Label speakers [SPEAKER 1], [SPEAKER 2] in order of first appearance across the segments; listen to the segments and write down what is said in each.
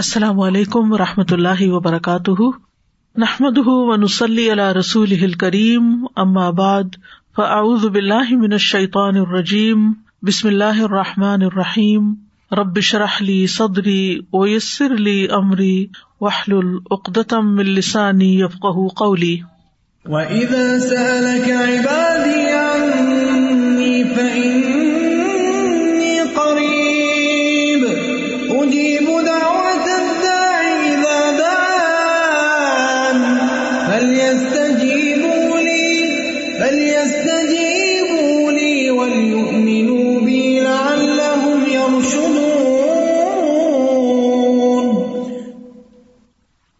[SPEAKER 1] السلام علیکم و رحمۃ اللہ وبرکاتہ نحمد ونسلی علیہ رسول کریم اماباد آباد بلّہ من الشيطان الرجیم بسم اللہ الرحمٰن الرحیم ربشرحلی صدری اویسر علی عمری وحل العقدم السانی یفق قولی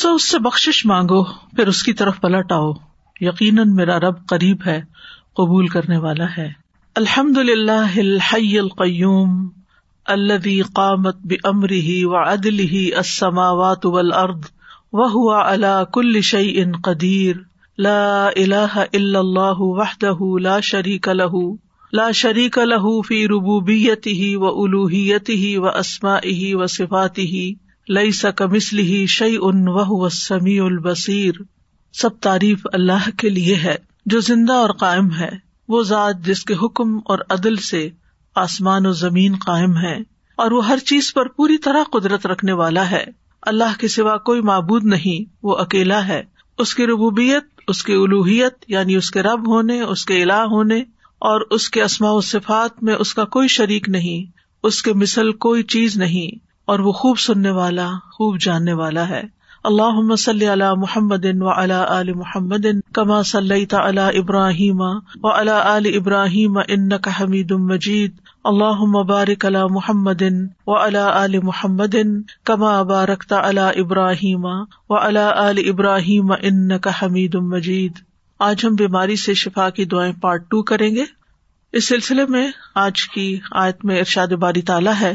[SPEAKER 1] سو اس سے بخش مانگو پھر اس کی طرف پلٹ آؤ یقیناً میرا رب قریب ہے قبول کرنے والا ہے الحمد للہ الحی القیوم اللہ قامت بی ودل اسما واطب ارد ولا کل شع ان قدیر لا الح الا الله وحده لا شريك له لا فی له في ہی و اولوہیتی و اسمای و صفاتی لئی سکمسلی شعی ان وہ سمیع البصیر سب تعریف اللہ کے لیے ہے جو زندہ اور قائم ہے وہ ذات جس کے حکم اور عدل سے آسمان و زمین قائم ہے اور وہ ہر چیز پر پوری طرح قدرت رکھنے والا ہے اللہ کے سوا کوئی معبود نہیں وہ اکیلا ہے اس کی ربوبیت اس کی الوحیت یعنی اس کے رب ہونے اس کے الہ ہونے اور اس کے اسماع و صفات میں اس کا کوئی شریک نہیں اس کے مثل کوئی چیز نہیں اور وہ خوب سننے والا خوب جاننے والا ہے اللہ صلی اللہ محمد و الا عل محمد کما صلی علی ابراہیم و الا علی ابراہیم ان کا حمید مجید اللہ مبارک اللہ محمد و الا عل محمد کما بارکتا اللہ ابراہیم و الا علی ابراہیم ان کا حمید مجید آج ہم بیماری سے شفا کی دعائیں پارٹ ٹو کریں گے اس سلسلے میں آج کی آیت میں ارشاد باری تعالیٰ ہے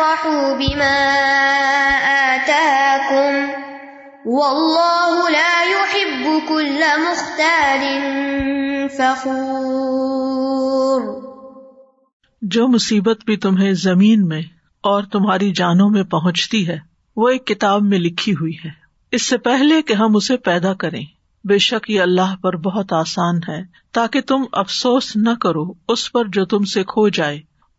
[SPEAKER 2] جو
[SPEAKER 1] مصیبت بھی تمہیں زمین میں اور تمہاری جانوں میں پہنچتی ہے وہ ایک کتاب میں لکھی ہوئی ہے اس سے پہلے کہ ہم اسے پیدا کریں بے شک یہ اللہ پر بہت آسان ہے تاکہ تم افسوس نہ کرو اس پر جو تم سے کھو جائے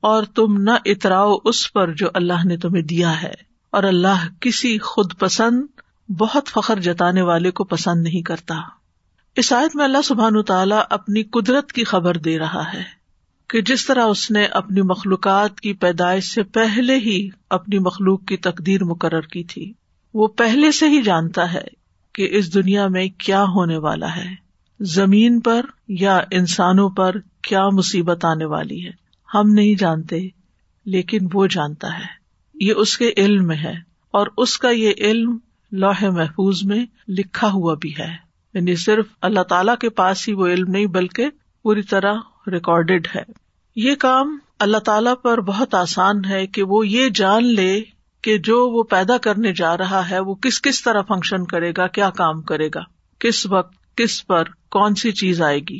[SPEAKER 1] اور تم نہ اتراؤ اس پر جو اللہ نے تمہیں دیا ہے اور اللہ کسی خود پسند بہت فخر جتانے والے کو پسند نہیں کرتا عیسائد میں اللہ سبحان تعالیٰ اپنی قدرت کی خبر دے رہا ہے کہ جس طرح اس نے اپنی مخلوقات کی پیدائش سے پہلے ہی اپنی مخلوق کی تقدیر مقرر کی تھی وہ پہلے سے ہی جانتا ہے کہ اس دنیا میں کیا ہونے والا ہے زمین پر یا انسانوں پر کیا مصیبت آنے والی ہے ہم نہیں جانتے لیکن وہ جانتا ہے یہ اس کے علم میں ہے اور اس کا یہ علم لوہے محفوظ میں لکھا ہوا بھی ہے یعنی صرف اللہ تعالیٰ کے پاس ہی وہ علم نہیں بلکہ پوری طرح ریکارڈیڈ ہے یہ کام اللہ تعالیٰ پر بہت آسان ہے کہ وہ یہ جان لے کہ جو وہ پیدا کرنے جا رہا ہے وہ کس کس طرح فنکشن کرے گا کیا کام کرے گا کس وقت کس پر کون سی چیز آئے گی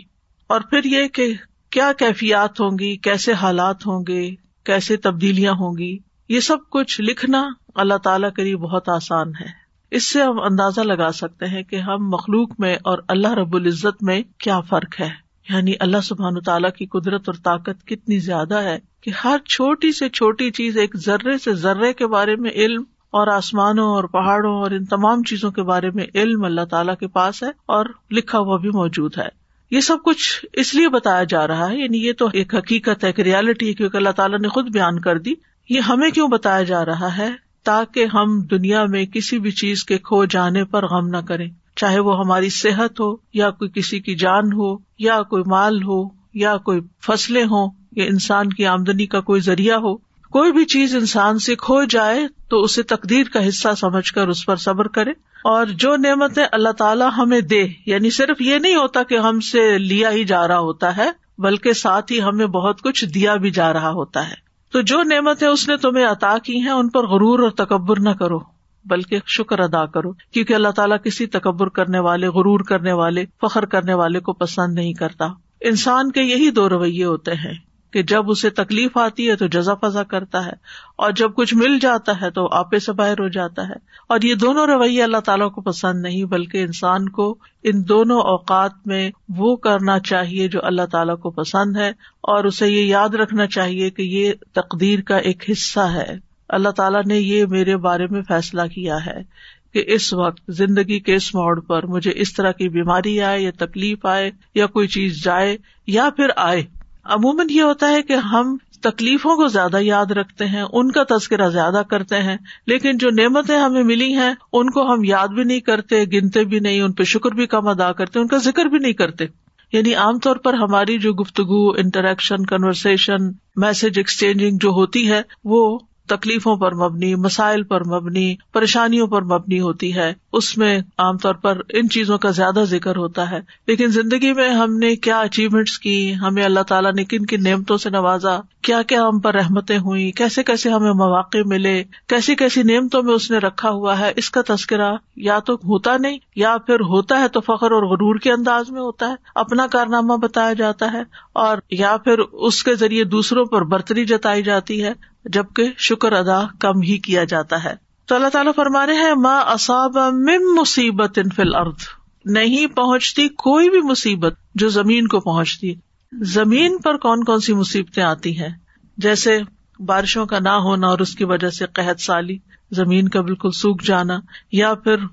[SPEAKER 1] اور پھر یہ کہ کیا کیفیات ہوں گی کیسے حالات ہوں گے کیسے تبدیلیاں ہوں گی یہ سب کچھ لکھنا اللہ تعالیٰ کے لیے بہت آسان ہے اس سے ہم اندازہ لگا سکتے ہیں کہ ہم مخلوق میں اور اللہ رب العزت میں کیا فرق ہے یعنی اللہ سبحان تعالیٰ کی قدرت اور طاقت کتنی زیادہ ہے کہ ہر چھوٹی سے چھوٹی چیز ایک ذرے سے ذرے کے بارے میں علم اور آسمانوں اور پہاڑوں اور ان تمام چیزوں کے بارے میں علم اللہ تعالیٰ کے پاس ہے اور لکھا ہوا بھی موجود ہے یہ سب کچھ اس لیے بتایا جا رہا ہے یعنی یہ تو ایک حقیقت ہے ایک ریالٹی ہے کیونکہ اللہ تعالیٰ نے خود بیان کر دی یہ ہمیں کیوں بتایا جا رہا ہے تاکہ ہم دنیا میں کسی بھی چیز کے کھو جانے پر غم نہ کریں چاہے وہ ہماری صحت ہو یا کوئی کسی کی جان ہو یا کوئی مال ہو یا کوئی فصلیں ہوں یا انسان کی آمدنی کا کوئی ذریعہ ہو کوئی بھی چیز انسان سے کھو جائے تو اسے تقدیر کا حصہ سمجھ کر اس پر صبر کرے اور جو نعمتیں اللہ تعالیٰ ہمیں دے یعنی صرف یہ نہیں ہوتا کہ ہم سے لیا ہی جا رہا ہوتا ہے بلکہ ساتھ ہی ہمیں بہت کچھ دیا بھی جا رہا ہوتا ہے تو جو نعمتیں اس نے تمہیں عطا کی ہیں ان پر غرور اور تکبر نہ کرو بلکہ شکر ادا کرو کیونکہ اللہ تعالیٰ کسی تکبر کرنے والے غرور کرنے والے فخر کرنے والے کو پسند نہیں کرتا انسان کے یہی دو رویے ہوتے ہیں کہ جب اسے تکلیف آتی ہے تو جزا فضا کرتا ہے اور جب کچھ مل جاتا ہے تو آپے سے باہر ہو جاتا ہے اور یہ دونوں رویے اللہ تعالیٰ کو پسند نہیں بلکہ انسان کو ان دونوں اوقات میں وہ کرنا چاہیے جو اللہ تعالیٰ کو پسند ہے اور اسے یہ یاد رکھنا چاہیے کہ یہ تقدیر کا ایک حصہ ہے اللہ تعالیٰ نے یہ میرے بارے میں فیصلہ کیا ہے کہ اس وقت زندگی کے اس موڑ پر مجھے اس طرح کی بیماری آئے یا تکلیف آئے یا کوئی چیز جائے یا پھر آئے عموماً یہ ہوتا ہے کہ ہم تکلیفوں کو زیادہ یاد رکھتے ہیں ان کا تذکرہ زیادہ کرتے ہیں لیکن جو نعمتیں ہمیں ملی ہیں ان کو ہم یاد بھی نہیں کرتے گنتے بھی نہیں ان پہ شکر بھی کم ادا کرتے ان کا ذکر بھی نہیں کرتے یعنی عام طور پر ہماری جو گفتگو انٹریکشن کنورسن میسج ایکسچینجنگ جو ہوتی ہے وہ تکلیفوں پر مبنی مسائل پر مبنی پریشانیوں پر مبنی ہوتی ہے اس میں عام طور پر ان چیزوں کا زیادہ ذکر ہوتا ہے لیکن زندگی میں ہم نے کیا اچیومنٹس کی ہمیں اللہ تعالیٰ نے کن کن نعمتوں سے نوازا کیا کیا ہم پر رحمتیں ہوئی کیسے کیسے ہمیں مواقع ملے کیسی کیسی نعمتوں میں اس نے رکھا ہوا ہے اس کا تذکرہ یا تو ہوتا نہیں یا پھر ہوتا ہے تو فخر اور غرور کے انداز میں ہوتا ہے اپنا کارنامہ بتایا جاتا ہے اور یا پھر اس کے ذریعے دوسروں پر برتری جتائی جاتی ہے جبکہ شکر ادا کم ہی کیا جاتا ہے تو اللہ فرما فرمانے ہیں ماں اصاب مم مصیبت ان فل ارد نہیں پہنچتی کوئی بھی مصیبت جو زمین کو پہنچتی زمین پر کون کون سی مصیبتیں آتی ہیں جیسے بارشوں کا نہ ہونا اور اس کی وجہ سے قحط سالی زمین کا بالکل سوکھ جانا یا پھر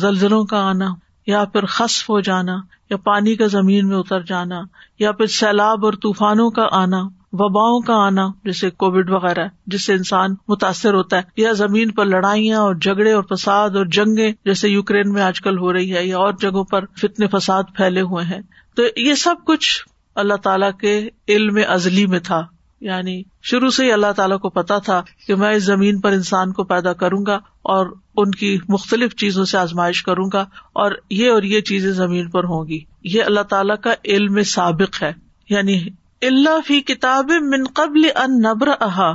[SPEAKER 1] زلزلوں کا آنا یا پھر خصف ہو جانا یا پانی کا زمین میں اتر جانا یا پھر سیلاب اور طوفانوں کا آنا وباؤں کا آنا جیسے کووڈ وغیرہ جس سے انسان متاثر ہوتا ہے یا زمین پر لڑائیاں اور جھگڑے اور فساد اور جنگیں جیسے یوکرین میں آج کل ہو رہی ہے یا اور جگہوں پر فتنے فساد پھیلے ہوئے ہیں تو یہ سب کچھ اللہ تعالیٰ کے علم ازلی میں تھا یعنی شروع سے ہی اللہ تعالیٰ کو پتا تھا کہ میں اس زمین پر انسان کو پیدا کروں گا اور ان کی مختلف چیزوں سے آزمائش کروں گا اور یہ اور یہ چیزیں زمین پر ہوں گی یہ اللہ تعالیٰ کا علم سابق ہے یعنی اللہ فی کتاب من قبل ان نبر احا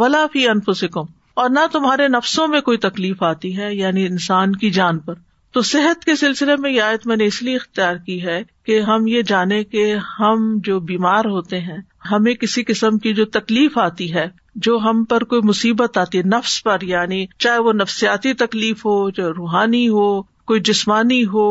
[SPEAKER 1] ولا فی انفسکم اور نہ تمہارے نفسوں میں کوئی تکلیف آتی ہے یعنی انسان کی جان پر تو صحت کے سلسلے میں یہ آیت میں نے اس لیے اختیار کی ہے کہ ہم یہ جانے کہ ہم جو بیمار ہوتے ہیں ہمیں کسی قسم کی جو تکلیف آتی ہے جو ہم پر کوئی مصیبت آتی ہے نفس پر یعنی چاہے وہ نفسیاتی تکلیف ہو جو روحانی ہو کوئی جسمانی ہو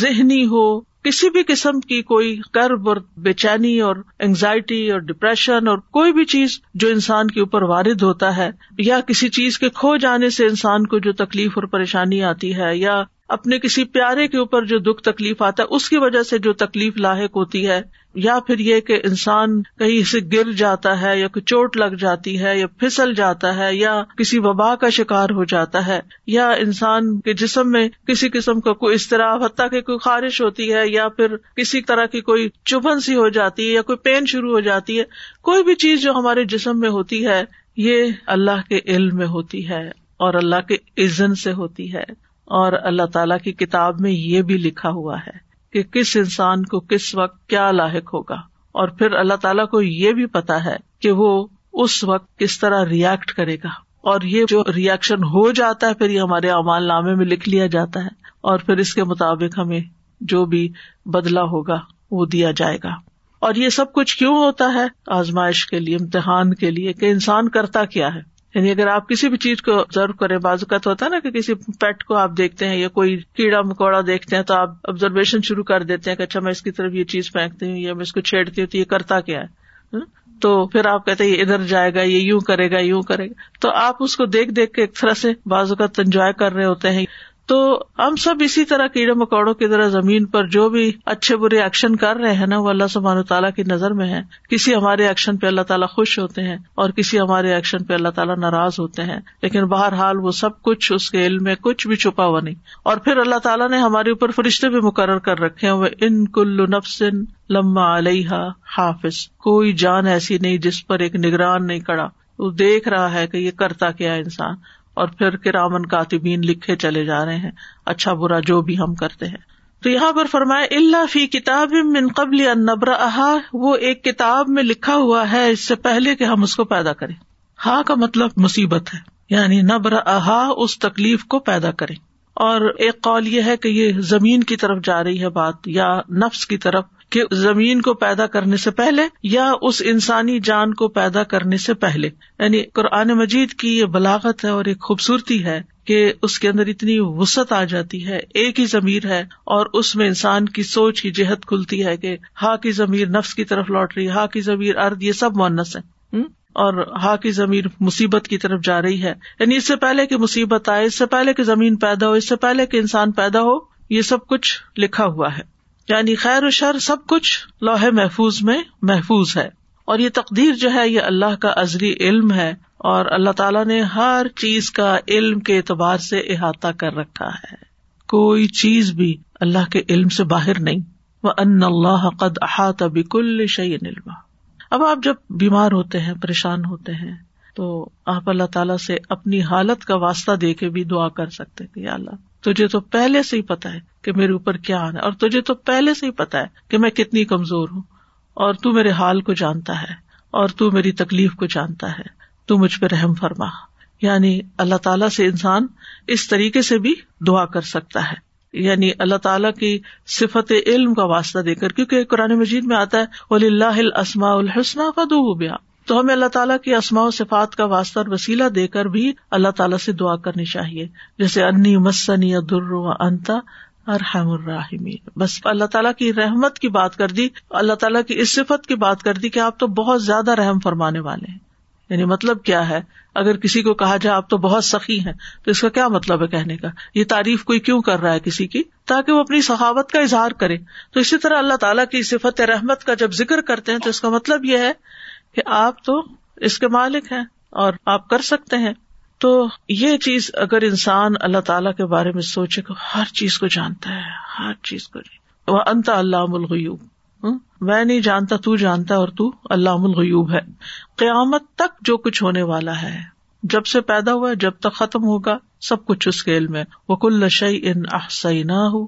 [SPEAKER 1] ذہنی ہو کسی بھی قسم کی کوئی کرب اور بے چینی اور اینگزائٹی اور ڈپریشن اور کوئی بھی چیز جو انسان کے اوپر وارد ہوتا ہے یا کسی چیز کے کھو جانے سے انسان کو جو تکلیف اور پریشانی آتی ہے یا اپنے کسی پیارے کے اوپر جو دکھ تکلیف آتا ہے اس کی وجہ سے جو تکلیف لاحق ہوتی ہے یا پھر یہ کہ انسان کہیں سے گر جاتا ہے یا کوئی چوٹ لگ جاتی ہے یا پھسل جاتا ہے یا کسی وبا کا شکار ہو جاتا ہے یا انسان کے جسم میں کسی قسم کا کوئی استراب حتیٰ کی کوئی خارش ہوتی ہے یا پھر کسی طرح کی کوئی چبھن سی ہو جاتی ہے یا کوئی پین شروع ہو جاتی ہے کوئی بھی چیز جو ہمارے جسم میں ہوتی ہے یہ اللہ کے علم میں ہوتی ہے اور اللہ کے عزن سے ہوتی ہے اور اللہ تعالی کی کتاب میں یہ بھی لکھا ہوا ہے کہ کس انسان کو کس وقت کیا لاحق ہوگا اور پھر اللہ تعالیٰ کو یہ بھی پتا ہے کہ وہ اس وقت کس طرح ریئیکٹ کرے گا اور یہ جو ریئیکشن ہو جاتا ہے پھر یہ ہمارے امان نامے میں لکھ لیا جاتا ہے اور پھر اس کے مطابق ہمیں جو بھی بدلا ہوگا وہ دیا جائے گا اور یہ سب کچھ کیوں ہوتا ہے آزمائش کے لیے امتحان کے لیے کہ انسان کرتا کیا ہے یعنی اگر آپ کسی بھی چیز کو آبزرو کریں بازو کا تو ہوتا نا کہ کسی پیٹ کو آپ دیکھتے ہیں یا کوئی کیڑا مکوڑا دیکھتے ہیں تو آپ آبزرویشن شروع کر دیتے ہیں کہ اچھا میں اس کی طرف یہ چیز پھینکتی ہوں یا میں اس کو چھیڑتی ہوں تو یہ کرتا کیا ہے ہاں؟ تو پھر آپ کہتے ہیں ادھر جائے گا یہ یوں کرے گا یوں کرے گا تو آپ اس کو دیکھ دیکھ کے ایک طرح سے بازو کا انجوائے کر رہے ہوتے ہیں تو ہم سب اسی طرح کیڑے مکوڑوں کی طرح زمین پر جو بھی اچھے برے ایکشن کر رہے ہیں نا وہ اللہ سبحانہ تعالیٰ کی نظر میں ہے کسی ہمارے ایکشن پہ اللہ تعالیٰ خوش ہوتے ہیں اور کسی ہمارے ایکشن پہ اللہ تعالیٰ ناراض ہوتے ہیں لیکن بہرحال وہ سب کچھ اس کے علم میں کچھ بھی چھپا ہوا نہیں اور پھر اللہ تعالیٰ نے ہمارے اوپر فرشتے بھی مقرر کر رکھے، ہیں وہ ان کل نفسن لما علیہ حافظ کوئی جان ایسی نہیں جس پر ایک نگران نہیں کڑا وہ دیکھ رہا ہے کہ یہ کرتا کیا انسان اور پھر کرامن کاتبین لکھے چلے جا رہے ہیں اچھا برا جو بھی ہم کرتے ہیں تو یہاں پر فرمائے اللہ فی کتاب من قبل نبرا احا وہ ایک کتاب میں لکھا ہوا ہے اس سے پہلے کہ ہم اس کو پیدا کریں ہا کا مطلب مصیبت ہے یعنی نبر احا اس تکلیف کو پیدا کریں اور ایک قول یہ ہے کہ یہ زمین کی طرف جا رہی ہے بات یا نفس کی طرف کہ زمین کو پیدا کرنے سے پہلے یا اس انسانی جان کو پیدا کرنے سے پہلے یعنی قرآن مجید کی یہ بلاغت ہے اور ایک خوبصورتی ہے کہ اس کے اندر اتنی وسعت آ جاتی ہے ایک ہی ضمیر ہے اور اس میں انسان کی سوچ کی جہت کھلتی ہے کہ ہا کی ضمیر نفس کی طرف لوٹ رہی ہا کی ضمیر ارد یہ سب مونس ہے اور ہا کی زمین مصیبت کی طرف جا رہی ہے یعنی اس سے پہلے کہ مصیبت آئے اس سے پہلے کہ زمین پیدا ہو اس سے پہلے انسان پیدا ہو یہ سب کچھ لکھا ہوا ہے یعنی خیر و شر سب کچھ لوہے محفوظ میں محفوظ ہے اور یہ تقدیر جو ہے یہ اللہ کا عزری علم ہے اور اللہ تعالیٰ نے ہر چیز کا علم کے اعتبار سے احاطہ کر رکھا ہے کوئی چیز بھی اللہ کے علم سے باہر نہیں وہ ان اللہ قد اہا بکل شعین علم اب آپ جب بیمار ہوتے ہیں پریشان ہوتے ہیں تو آپ اللہ تعالیٰ سے اپنی حالت کا واسطہ دے کے بھی دعا کر سکتے اللہ تجھے تو پہلے سے ہی پتا ہے کہ میرے اوپر کیا آنا ہے اور تجھے تو پہلے سے ہی پتا ہے کہ میں کتنی کمزور ہوں اور تو میرے حال کو جانتا ہے اور تو میری تکلیف کو جانتا ہے تو مجھ پہ رحم فرما یعنی اللہ تعالیٰ سے انسان اس طریقے سے بھی دعا کر سکتا ہے یعنی اللہ تعالیٰ کی صفت علم کا واسطہ دے کر کیونکہ قرآن مجید میں آتا ہے ولی اللہ فدو بیا تو ہمیں اللہ تعالیٰ کی اسماء و صفات کا واسطہ اور وسیلہ دے کر بھی اللہ تعالیٰ سے دعا کرنی چاہیے جیسے انی مسنی ادر انتاحمین بس اللہ تعالیٰ کی رحمت کی بات کر دی اللہ تعالیٰ کی اس صفت کی بات کر دی کہ آپ تو بہت زیادہ رحم فرمانے والے ہیں یعنی مطلب کیا ہے اگر کسی کو کہا جائے آپ تو بہت سخی ہیں تو اس کا کیا مطلب ہے کہنے کا یہ تعریف کوئی کیوں کر رہا ہے کسی کی تاکہ وہ اپنی سخاوت کا اظہار کرے تو اسی طرح اللہ تعالیٰ کی صفت رحمت کا جب ذکر کرتے ہیں تو اس کا مطلب یہ ہے کہ آپ تو اس کے مالک ہیں اور آپ کر سکتے ہیں تو یہ چیز اگر انسان اللہ تعالیٰ کے بارے میں سوچے تو ہر چیز کو جانتا ہے ہر چیز کو وہ انت اللہ الغیوب میں نہیں جانتا تو جانتا اور تو اللہ الغیوب ہے قیامت تک جو کچھ ہونے والا ہے جب سے پیدا ہوا جب تک ختم ہوگا سب کچھ اس علم ہے وہ کل شعی ان سی نہ ہو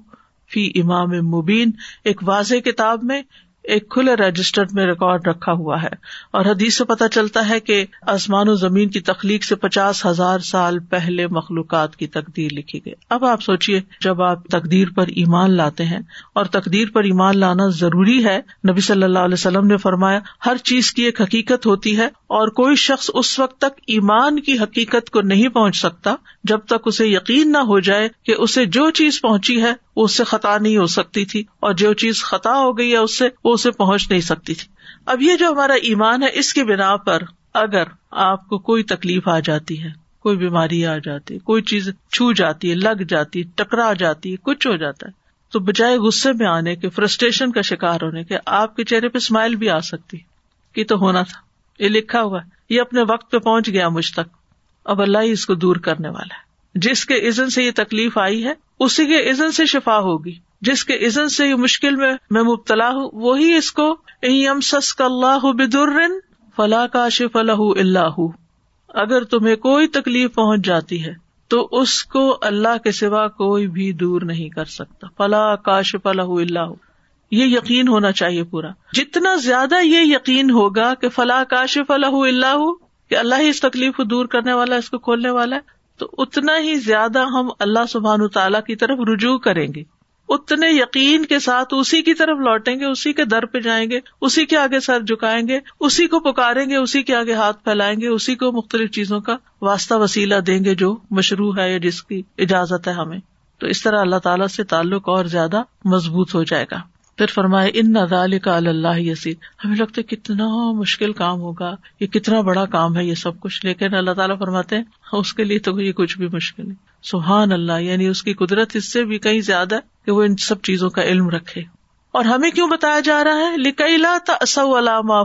[SPEAKER 1] امام مبین ایک واضح کتاب میں ایک کھلے رجسٹر میں ریکارڈ رکھا ہوا ہے اور حدیث سے پتہ چلتا ہے کہ آسمان و زمین کی تخلیق سے پچاس ہزار سال پہلے مخلوقات کی تقدیر لکھی گئی اب آپ سوچیے جب آپ تقدیر پر ایمان لاتے ہیں اور تقدیر پر ایمان لانا ضروری ہے نبی صلی اللہ علیہ وسلم نے فرمایا ہر چیز کی ایک حقیقت ہوتی ہے اور کوئی شخص اس وقت تک ایمان کی حقیقت کو نہیں پہنچ سکتا جب تک اسے یقین نہ ہو جائے کہ اسے جو چیز پہنچی ہے وہ اس سے خطا نہیں ہو سکتی تھی اور جو چیز خطا ہو گئی ہے اس سے وہ اسے پہنچ نہیں سکتی تھی اب یہ جو ہمارا ایمان ہے اس کی بنا پر اگر آپ کو کوئی تکلیف آ جاتی ہے کوئی بیماری آ جاتی کوئی چیز چھو جاتی ہے لگ جاتی ٹکرا جاتی ہے کچھ ہو جاتا ہے تو بجائے غصے میں آنے کے فرسٹریشن کا شکار ہونے کے آپ کے چہرے پہ اسمائل بھی آ سکتی کہ تو ہونا تھا یہ لکھا ہوا یہ اپنے وقت پہ پہنچ گیا مجھ تک اب اللہ ہی اس کو دور کرنے والا ہے جس کے عزن سے یہ تکلیف آئی ہے اسی کے عزن سے شفا ہوگی جس کے عزن سے مشکل میں میں مبتلا ہوں وہی اس کو اللہ بدر کا شف الح اللہ اگر تمہیں کوئی تکلیف پہنچ جاتی ہے تو اس کو اللہ کے سوا کوئی بھی دور نہیں کر سکتا فلاح کا شف اللہ اللہ یہ یقین ہونا چاہیے پورا جتنا زیادہ یہ یقین ہوگا کہ فلاں کاشف الح اللہ کہ اللہ ہی اس تکلیف کو دور کرنے والا اس کو کھولنے والا ہے تو اتنا ہی زیادہ ہم اللہ سبحان تعالیٰ کی طرف رجوع کریں گے اتنے یقین کے ساتھ اسی کی طرف لوٹیں گے اسی کے در پہ جائیں گے اسی کے آگے سر جھکائیں گے اسی کو پکاریں گے اسی کے آگے ہاتھ پھیلائیں گے اسی کو مختلف چیزوں کا واسطہ وسیلہ دیں گے جو مشروع ہے یا جس کی اجازت ہے ہمیں تو اس طرح اللہ تعالیٰ سے تعلق اور زیادہ مضبوط ہو جائے گا پھر فرمائے ان نظال کا اللہ ہمیں لگتا ہے کتنا مشکل کام ہوگا یہ کتنا بڑا کام ہے یہ سب کچھ لیکن اللہ تعالیٰ فرماتے ہیں اس کے لیے تو یہ کچھ بھی مشکل نہیں سبحان اللہ یعنی اس کی قدرت اس سے بھی کہیں زیادہ کہ وہ ان سب چیزوں کا علم رکھے اور ہمیں کیوں بتایا جا رہا ہے لکیلا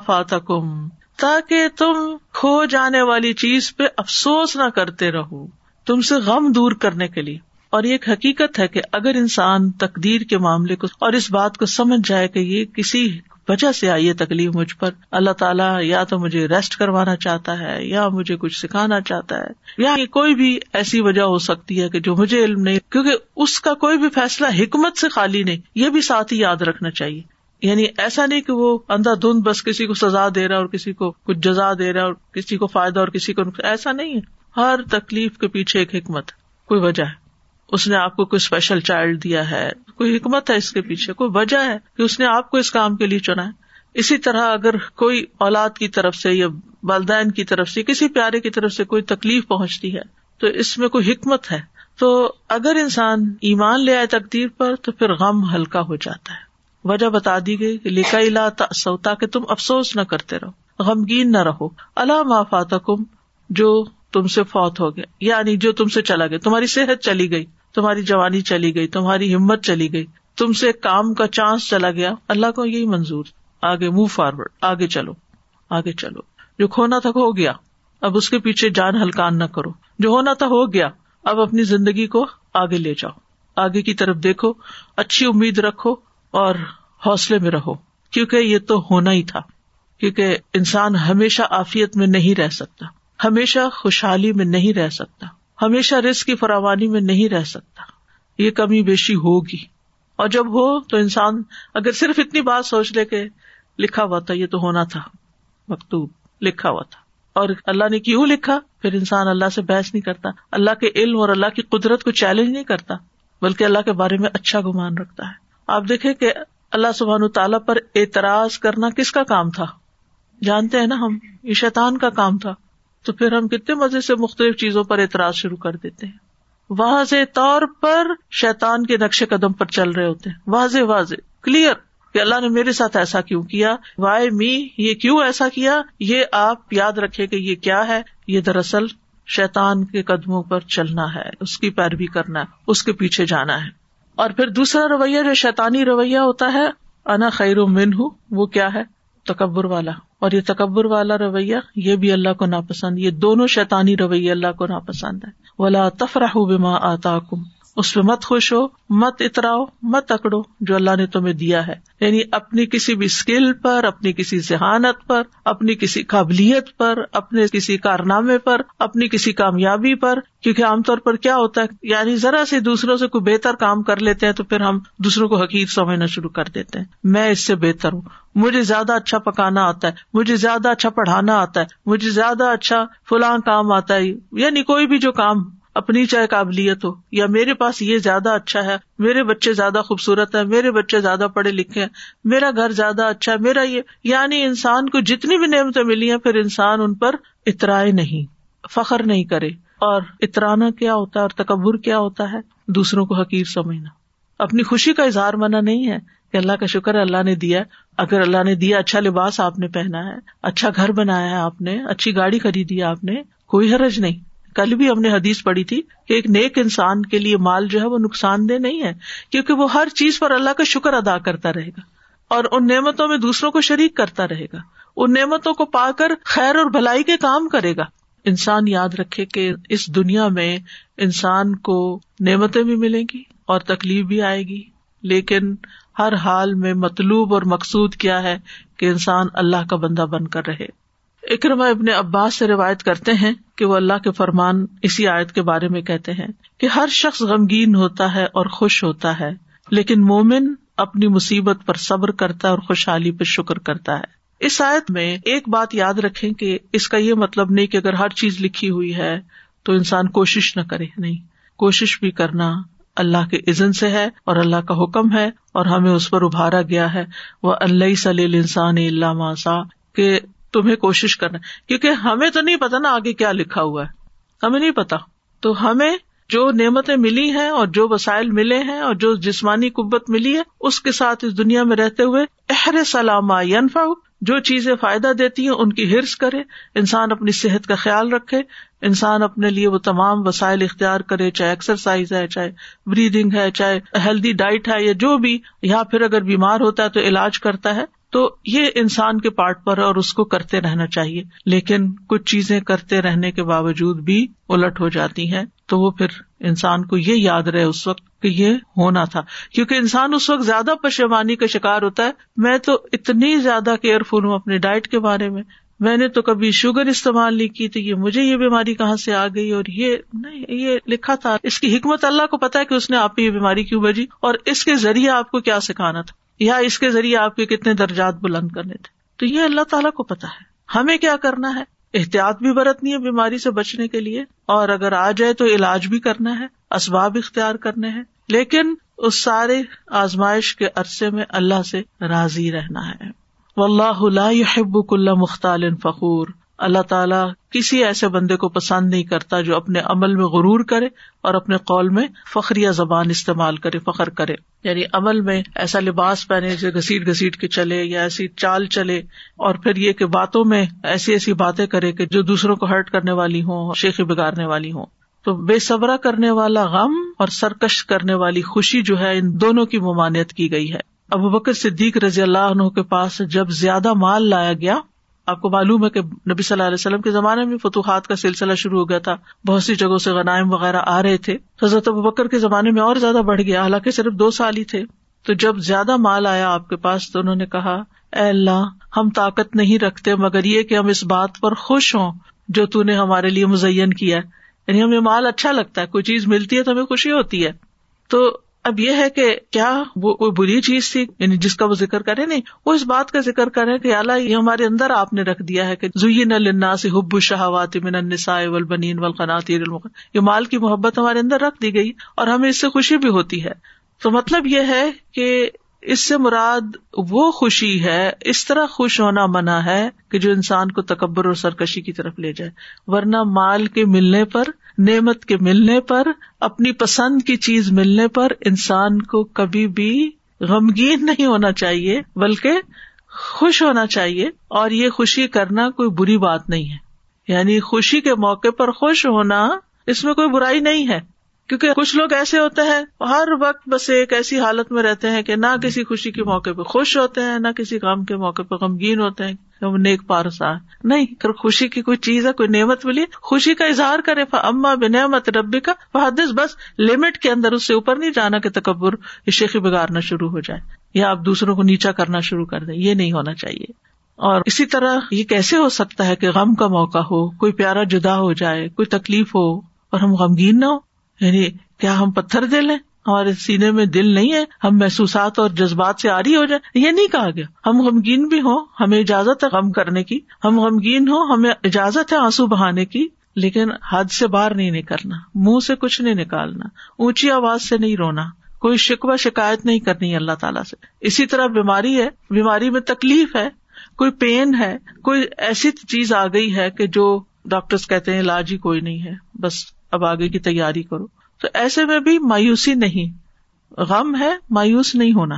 [SPEAKER 1] فاتکم تاکہ تم کھو جانے والی چیز پہ افسوس نہ کرتے رہو تم سے غم دور کرنے کے لیے اور یہ ایک حقیقت ہے کہ اگر انسان تقدیر کے معاملے کو اور اس بات کو سمجھ جائے کہ یہ کسی وجہ سے آئی ہے تکلیف مجھ پر اللہ تعالیٰ یا تو مجھے ریسٹ کروانا چاہتا ہے یا مجھے کچھ سکھانا چاہتا ہے یا کوئی بھی ایسی وجہ ہو سکتی ہے کہ جو مجھے علم نہیں کیونکہ اس کا کوئی بھی فیصلہ حکمت سے خالی نہیں یہ بھی ساتھ ہی یاد رکھنا چاہیے یعنی ایسا نہیں کہ وہ اندھا دھند بس کسی کو سزا دے رہا ہے اور کسی کو کچھ جزا دے رہا اور کسی کو فائدہ اور کسی کو ایسا نہیں ہے ہر تکلیف کے پیچھے ایک حکمت کوئی وجہ ہے اس نے آپ کو کوئی اسپیشل چائلڈ دیا ہے کوئی حکمت ہے اس کے پیچھے کوئی وجہ ہے کہ اس نے آپ کو اس کام کے لیے چنا ہے اسی طرح اگر کوئی اولاد کی طرف سے یا والدین کی طرف سے کسی پیارے کی طرف سے کوئی تکلیف پہنچتی ہے تو اس میں کوئی حکمت ہے تو اگر انسان ایمان لے آئے تقدیر پر تو پھر غم ہلکا ہو جاتا ہے وجہ بتا دی گئی کہ لکھا سوتا کہ تم افسوس نہ کرتے رہو غمگین نہ رہو اللہ معافات جو تم سے فوت ہو گیا یعنی جو تم سے چلا گیا تمہاری صحت چلی گئی تمہاری جوانی چلی گئی تمہاری ہمت چلی گئی تم سے کام کا چانس چلا گیا اللہ کو یہی منظور آگے موو فارورڈ آگے چلو آگے چلو جو کھونا تھا ہو گیا اب اس کے پیچھے جان ہلکان نہ کرو جو ہونا تھا ہو گیا اب اپنی زندگی کو آگے لے جاؤ آگے کی طرف دیکھو اچھی امید رکھو اور حوصلے میں رہو کیونکہ یہ تو ہونا ہی تھا کیونکہ انسان ہمیشہ آفیت میں نہیں رہ سکتا ہمیشہ خوشحالی میں نہیں رہ سکتا ہمیشہ رسک کی فراوانی میں نہیں رہ سکتا یہ کمی بیشی ہوگی اور جب ہو تو انسان اگر صرف اتنی بات سوچ لے کے لکھا ہوا تھا یہ تو ہونا تھا مکتوب لکھا ہوا تھا اور اللہ نے کیوں لکھا پھر انسان اللہ سے بحث نہیں کرتا اللہ کے علم اور اللہ کی قدرت کو چیلنج نہیں کرتا بلکہ اللہ کے بارے میں اچھا گمان رکھتا ہے آپ دیکھیں کہ اللہ سبحان تعالیٰ پر اعتراض کرنا کس کا کام تھا جانتے ہیں نا ہم یہ شیطان کا کام تھا تو پھر ہم کتنے مزے سے مختلف چیزوں پر اعتراض شروع کر دیتے ہیں واضح طور پر شیتان کے نقشے قدم پر چل رہے ہوتے ہیں واضح واضح کلیئر کہ اللہ نے میرے ساتھ ایسا کیوں کیا وائی می یہ کیوں ایسا کیا یہ آپ یاد رکھے کہ یہ کیا ہے یہ دراصل شیتان کے قدموں پر چلنا ہے اس کی پیروی کرنا ہے اس کے پیچھے جانا ہے اور پھر دوسرا رویہ جو شیتانی رویہ ہوتا ہے انا خیرو من ہوں وہ کیا ہے تکبر والا ہوں اور یہ تکبر والا رویہ یہ بھی اللہ کو ناپسند یہ دونوں شیطانی رویہ اللہ کو ناپسند ہے ولا تفرح بما آتاکم اس پہ مت خوش ہو مت اتراؤ مت اکڑو جو اللہ نے تمہیں دیا ہے یعنی اپنی کسی بھی اسکل پر اپنی کسی ذہانت پر اپنی کسی قابلیت پر اپنے کسی کارنامے پر اپنی کسی کامیابی پر کیونکہ عام طور پر کیا ہوتا ہے یعنی ذرا سے دوسروں سے کوئی بہتر کام کر لیتے ہیں تو پھر ہم دوسروں کو حقیق سمجھنا شروع کر دیتے ہیں میں اس سے بہتر ہوں مجھے زیادہ اچھا پکانا آتا ہے مجھے زیادہ اچھا پڑھانا آتا ہے مجھے زیادہ اچھا فلاں کام آتا ہے یعنی کوئی بھی جو کام اپنی چاہے قابلیت ہو یا میرے پاس یہ زیادہ اچھا ہے میرے بچے زیادہ خوبصورت ہے میرے بچے زیادہ پڑھے لکھے ہیں میرا گھر زیادہ اچھا ہے میرا یہ یعنی انسان کو جتنی بھی نعمتیں ملی ہیں پھر انسان ان پر اترائے نہیں فخر نہیں کرے اور اترانا کیا ہوتا ہے اور تکبر کیا ہوتا ہے دوسروں کو حقیر سمجھنا اپنی خوشی کا اظہار منع نہیں ہے کہ اللہ کا شکر اللہ نے دیا اگر اللہ نے دیا اچھا لباس آپ نے پہنا ہے اچھا گھر بنایا ہے آپ نے اچھی گاڑی خریدی ہے آپ نے کوئی حرج نہیں کل بھی ہم نے حدیث پڑی تھی کہ ایک نیک انسان کے لیے مال جو ہے وہ نقصان دہ نہیں ہے کیونکہ وہ ہر چیز پر اللہ کا شکر ادا کرتا رہے گا اور ان نعمتوں میں دوسروں کو شریک کرتا رہے گا ان نعمتوں کو پا کر خیر اور بھلائی کے کام کرے گا انسان یاد رکھے کہ اس دنیا میں انسان کو نعمتیں بھی ملیں گی اور تکلیف بھی آئے گی لیکن ہر حال میں مطلوب اور مقصود کیا ہے کہ انسان اللہ کا بندہ بن کر رہے اکرما ابن عباس سے روایت کرتے ہیں کہ وہ اللہ کے فرمان اسی آیت کے بارے میں کہتے ہیں کہ ہر شخص غمگین ہوتا ہے اور خوش ہوتا ہے لیکن مومن اپنی مصیبت پر صبر کرتا ہے اور خوشحالی پہ شکر کرتا ہے اس آیت میں ایک بات یاد رکھے کہ اس کا یہ مطلب نہیں کہ اگر ہر چیز لکھی ہوئی ہے تو انسان کوشش نہ کرے نہیں کوشش بھی کرنا اللہ کے عزن سے ہے اور اللہ کا حکم ہے اور ہمیں اس پر ابھارا گیا ہے وہ اللہ سلیل انسان علامہ تمہیں کوشش کرنا کیونکہ ہمیں تو نہیں پتا نا آگے کیا لکھا ہوا ہے ہمیں نہیں پتا تو ہمیں جو نعمتیں ملی ہیں اور جو وسائل ملے ہیں اور جو جسمانی قبت ملی ہے اس کے ساتھ اس دنیا میں رہتے ہوئے اہر سلام جو چیزیں فائدہ دیتی ہیں ان کی ہرس کرے انسان اپنی صحت کا خیال رکھے انسان اپنے لیے وہ تمام وسائل اختیار کرے چاہے ایکسرسائز ہے چاہے بریدنگ ہے چاہے ہیلدی ڈائٹ ہے یا جو بھی یا پھر اگر بیمار ہوتا ہے تو علاج کرتا ہے تو یہ انسان کے پارٹ پر اور اس کو کرتے رہنا چاہیے لیکن کچھ چیزیں کرتے رہنے کے باوجود بھی الٹ ہو جاتی ہیں تو وہ پھر انسان کو یہ یاد رہے اس وقت کہ یہ ہونا تھا کیونکہ انسان اس وقت زیادہ پشیمانی کا شکار ہوتا ہے میں تو اتنی زیادہ کیئر فل ہوں اپنی ڈائٹ کے بارے میں میں نے تو کبھی شوگر استعمال نہیں کی تو یہ مجھے یہ بیماری کہاں سے آ گئی اور یہ نہیں یہ لکھا تھا اس کی حکمت اللہ کو پتا ہے کہ اس نے آپ پہ یہ بیماری کیوں بجی اور اس کے ذریعے آپ کو کیا سکھانا تھا یا اس کے ذریعے آپ کے کتنے درجات بلند کرنے تھے تو یہ اللہ تعالیٰ کو پتا ہے ہمیں کیا کرنا ہے احتیاط بھی برتنی ہے بیماری سے بچنے کے لیے اور اگر آ جائے تو علاج بھی کرنا ہے اسباب اختیار کرنے ہیں لیکن اس سارے آزمائش کے عرصے میں اللہ سے راضی رہنا ہے اللہ يحب اللہ مختال فخور اللہ تعالیٰ کسی ایسے بندے کو پسند نہیں کرتا جو اپنے عمل میں غرور کرے اور اپنے قول میں فخریہ زبان استعمال کرے فخر کرے یعنی عمل میں ایسا لباس پہنے جسے گھسیٹ گھسیٹ کے چلے یا ایسی چال چلے اور پھر یہ کہ باتوں میں ایسی ایسی باتیں کرے کہ جو دوسروں کو ہرٹ کرنے والی ہوں شیخی بگاڑنے والی ہوں تو بے صبرا کرنے والا غم اور سرکش کرنے والی خوشی جو ہے ان دونوں کی ممانعت کی گئی ہے ابو بکر صدیق رضی اللہ عنہ کے پاس جب زیادہ مال لایا گیا آپ کو معلوم ہے کہ نبی صلی اللہ علیہ وسلم کے زمانے میں فتوحات کا سلسلہ شروع ہو گیا تھا بہت سی جگہوں سے غنائم وغیرہ آ رہے تھے حضرت کے زمانے میں اور زیادہ بڑھ گیا حالانکہ صرف دو سال ہی تھے تو جب زیادہ مال آیا آپ کے پاس تو انہوں نے کہا اے اللہ ہم طاقت نہیں رکھتے مگر یہ کہ ہم اس بات پر خوش ہوں جو تون نے ہمارے لیے مزین کیا یعنی ہمیں مال اچھا لگتا ہے کوئی چیز ملتی ہے تو ہمیں خوشی ہوتی ہے تو اب یہ ہے کہ کیا وہ کوئی بری چیز تھی یعنی جس کا وہ ذکر کرے نہیں وہ اس بات کا ذکر کرے کہ اعلیٰ یہ ہمارے اندر آپ نے رکھ دیا ہے کہ زی سے حب شہوات والبنین بنی یہ مال کی محبت ہمارے اندر رکھ دی گئی اور ہمیں اس سے خوشی بھی ہوتی ہے تو مطلب یہ ہے کہ اس سے مراد وہ خوشی ہے اس طرح خوش ہونا منع ہے کہ جو انسان کو تکبر اور سرکشی کی طرف لے جائے ورنہ مال کے ملنے پر نعمت کے ملنے پر اپنی پسند کی چیز ملنے پر انسان کو کبھی بھی غمگین نہیں ہونا چاہیے بلکہ خوش ہونا چاہیے اور یہ خوشی کرنا کوئی بری بات نہیں ہے یعنی خوشی کے موقع پر خوش ہونا اس میں کوئی برائی نہیں ہے کیونکہ کچھ لوگ ایسے ہوتے ہیں ہر وقت بس ایک ایسی حالت میں رہتے ہیں کہ نہ کسی خوشی کے موقع پہ خوش ہوتے ہیں نہ کسی کام کے موقع پہ غمگین ہوتے ہیں نیک پارسا نہیں اگر خوشی کی کوئی چیز ہے کوئی نعمت ملی خوشی کا اظہار کرے اما نعمت ربی کا فادث بس لمٹ کے اندر اس سے اوپر نہیں جانا کہ تکبر شیخی بگارنا شروع ہو جائے یا آپ دوسروں کو نیچا کرنا شروع کر دیں یہ نہیں ہونا چاہیے اور اسی طرح یہ کیسے ہو سکتا ہے کہ غم کا موقع ہو کوئی پیارا جدا ہو جائے کوئی تکلیف ہو اور ہم غمگین نہ ہو یعنی کیا ہم پتھر دے لیں ہمارے سینے میں دل نہیں ہے ہم محسوسات اور جذبات سے آری ہو جائے یہ نہیں کہا گیا ہم غمگین بھی ہوں ہمیں اجازت ہے غم کرنے کی ہم غمگین ہوں ہمیں اجازت ہے آنسو بہانے کی لیکن حد سے باہر نہیں نکلنا منہ سے کچھ نہیں نکالنا اونچی آواز سے نہیں رونا کوئی شکوا شکایت نہیں کرنی اللہ تعالیٰ سے اسی طرح بیماری ہے بیماری میں تکلیف ہے کوئی پین ہے کوئی ایسی چیز آ گئی ہے کہ جو ڈاکٹر کہتے ہیں علاج ہی کوئی نہیں ہے بس اب آگے کی تیاری کرو تو ایسے میں بھی مایوسی نہیں غم ہے مایوس نہیں ہونا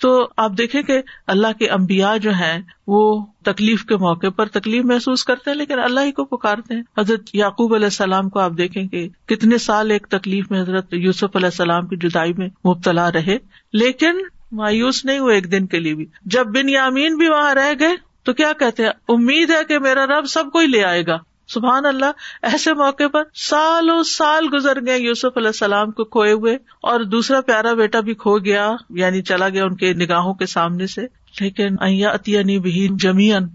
[SPEAKER 1] تو آپ دیکھیں کہ اللہ کے امبیا جو ہیں وہ تکلیف کے موقع پر تکلیف محسوس کرتے ہیں لیکن اللہ ہی کو پکارتے ہیں حضرت یعقوب علیہ السلام کو آپ دیکھیں کہ کتنے سال ایک تکلیف میں حضرت یوسف علیہ السلام کی جدائی میں مبتلا رہے لیکن مایوس نہیں ہوئے ایک دن کے لیے بھی جب بن یامین بھی وہاں رہ گئے تو کیا کہتے ہیں امید ہے کہ میرا رب سب کو ہی لے آئے گا سبحان اللہ ایسے موقع پر سالوں سال گزر گئے یوسف علیہ السلام کو کھوئے ہوئے اور دوسرا پیارا بیٹا بھی کھو گیا یعنی چلا گیا ان کے نگاہوں کے سامنے سے لیکن ائیا بہین بھی جمیئن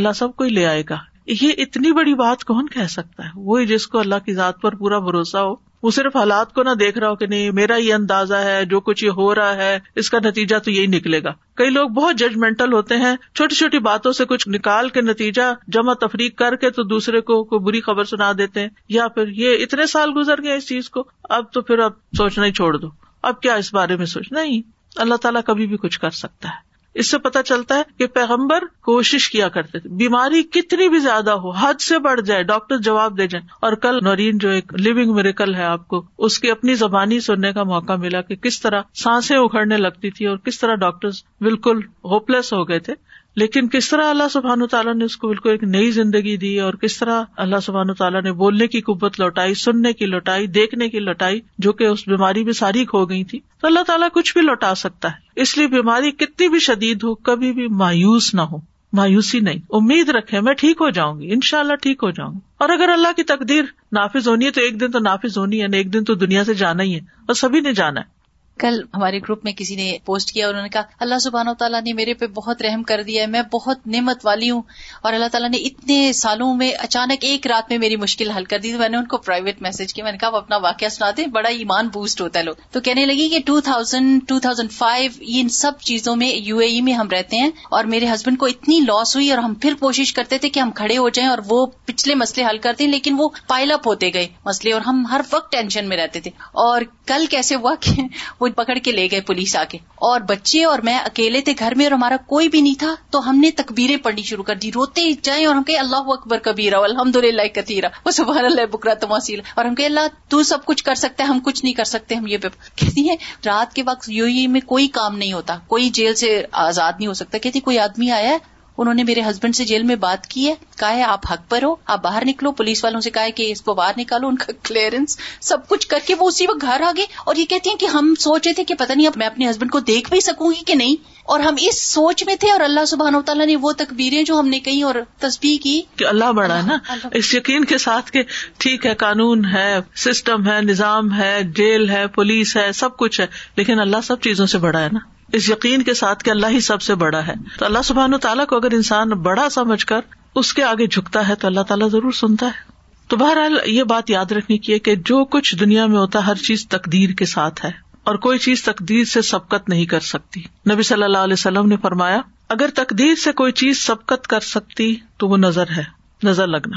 [SPEAKER 1] اللہ سب کو ہی لے آئے گا یہ اتنی بڑی بات کون کہہ سکتا ہے وہی جس کو اللہ کی ذات پر پورا بھروسہ ہو وہ صرف حالات کو نہ دیکھ رہا ہو کہ نہیں میرا یہ اندازہ ہے جو کچھ یہ ہو رہا ہے اس کا نتیجہ تو یہی نکلے گا کئی لوگ بہت ججمنٹل ہوتے ہیں چھوٹی چھوٹی باتوں سے کچھ نکال کے نتیجہ جمع تفریق کر کے تو دوسرے کو کوئی بری خبر سنا دیتے ہیں یا پھر یہ اتنے سال گزر گئے اس چیز کو اب تو پھر اب سوچنا ہی چھوڑ دو اب کیا اس بارے میں سوچ نہیں اللہ تعالیٰ کبھی بھی کچھ کر سکتا ہے اس سے پتا چلتا ہے کہ پیغمبر کوشش کیا کرتے تھے بیماری کتنی بھی زیادہ ہو حد سے بڑھ جائے ڈاکٹر جواب دے جائیں اور کل نورین جو ایک لیونگ میریکل ہے آپ کو اس کی اپنی زبانی سننے کا موقع ملا کہ کس طرح سانسیں اکھڑنے لگتی تھی اور کس طرح ڈاکٹر بالکل ہوپ لیس ہو گئے تھے لیکن کس طرح اللہ سبحان تعالیٰ نے اس کو بالکل ایک نئی زندگی دی اور کس طرح اللہ سبحان تعالیٰ نے بولنے کی قبت لوٹائی سننے کی لوٹائی دیکھنے کی لوٹائی جو کہ اس بیماری میں ساری کھو گئی تھی تو اللہ تعالیٰ کچھ بھی لوٹا سکتا ہے اس لیے بیماری کتنی بھی شدید ہو کبھی بھی مایوس نہ ہو مایوسی نہیں امید رکھے میں ٹھیک ہو جاؤں گی ان شاء اللہ ٹھیک ہو جاؤں گی اور اگر اللہ کی تقدیر نافذ ہونی ہے تو ایک دن تو نافذ ہونی ہے یعنی ایک دن تو دنیا سے جانا ہی ہے اور سبھی نے جانا ہے
[SPEAKER 3] کل ہمارے گروپ میں کسی نے پوسٹ کیا اور انہوں نے کہا اللہ سبحانہ و تعالیٰ نے میرے پہ بہت رحم کر دیا ہے میں بہت نعمت والی ہوں اور اللہ تعالیٰ نے اتنے سالوں میں اچانک ایک رات میں میری مشکل حل کر دی تو میں نے ان کو پرائیویٹ میسج کیا میں نے کہا اپنا سنا سناتے بڑا ایمان بوسٹ ہوتا ہے لوگ تو کہنے لگی کہ two thousand two thousand five ان سب چیزوں میں یو اے ای میں ہم رہتے ہیں اور میرے ہسبینڈ کو اتنی لاس ہوئی اور ہم پھر کوشش کرتے تھے کہ ہم کھڑے ہو جائیں اور وہ پچھلے مسئلے حل کرتے ہیں لیکن وہ پائل اپ ہوتے گئے مسئلے اور ہم ہر وقت ٹینشن میں رہتے تھے اور کل کیسے ہوا کہ وہ پکڑ کے لے گئے پولیس آ کے اور بچے اور میں اکیلے تھے گھر میں اور ہمارا کوئی بھی نہیں تھا تو ہم نے تقبیریں پڑھنی شروع کر دی روتے جائیں اور ہم کہ اللہ اکبر کبیرا الحمد للہ کتیرا وہ سب اللہ بکرا تماسیل اور ہم کہ اللہ تو سب کچھ کر سکتا ہے ہم کچھ نہیں کر سکتے ہم یہ کہتی ہیں رات کے وقت یو ای میں کوئی کام نہیں ہوتا کوئی جیل سے آزاد نہیں ہو سکتا کہتی کوئی آدمی آیا ہے انہوں نے میرے ہسبینڈ سے جیل میں بات کی ہے کہا ہے آپ حق پر ہو آپ باہر نکلو پولیس والوں سے کہا کہ اس کو باہر نکالو ان کا کلیئرنس سب کچھ کر کے وہ اسی وقت گھر آ گئے اور یہ کہتی ہیں کہ ہم سوچے تھے کہ پتا نہیں اب میں اپنے ہسبینڈ کو دیکھ بھی سکوں گی کہ نہیں اور ہم اس سوچ میں تھے اور اللہ سبحان و تعالیٰ نے وہ تقبیریں جو ہم نے کہی اور تصویر کی
[SPEAKER 1] کہ اللہ بڑا ہے نا اس یقین کے ساتھ ٹھیک ہے قانون ہے سسٹم ہے نظام ہے جیل ہے پولیس ہے سب کچھ ہے لیکن اللہ سب چیزوں سے بڑا ہے نا اس یقین کے ساتھ کہ اللہ ہی سب سے بڑا ہے تو اللہ سبحان و تعالیٰ کو اگر انسان بڑا سمجھ کر اس کے آگے جھکتا ہے تو اللہ تعالیٰ ضرور سنتا ہے تو بہرحال یہ بات یاد رکھنی کی ہے کہ جو کچھ دنیا میں ہوتا ہے ہر چیز تقدیر کے ساتھ ہے اور کوئی چیز تقدیر سے سبکت نہیں کر سکتی نبی صلی اللہ علیہ وسلم نے فرمایا اگر تقدیر سے کوئی چیز سبکت کر سکتی تو وہ نظر ہے نظر لگنا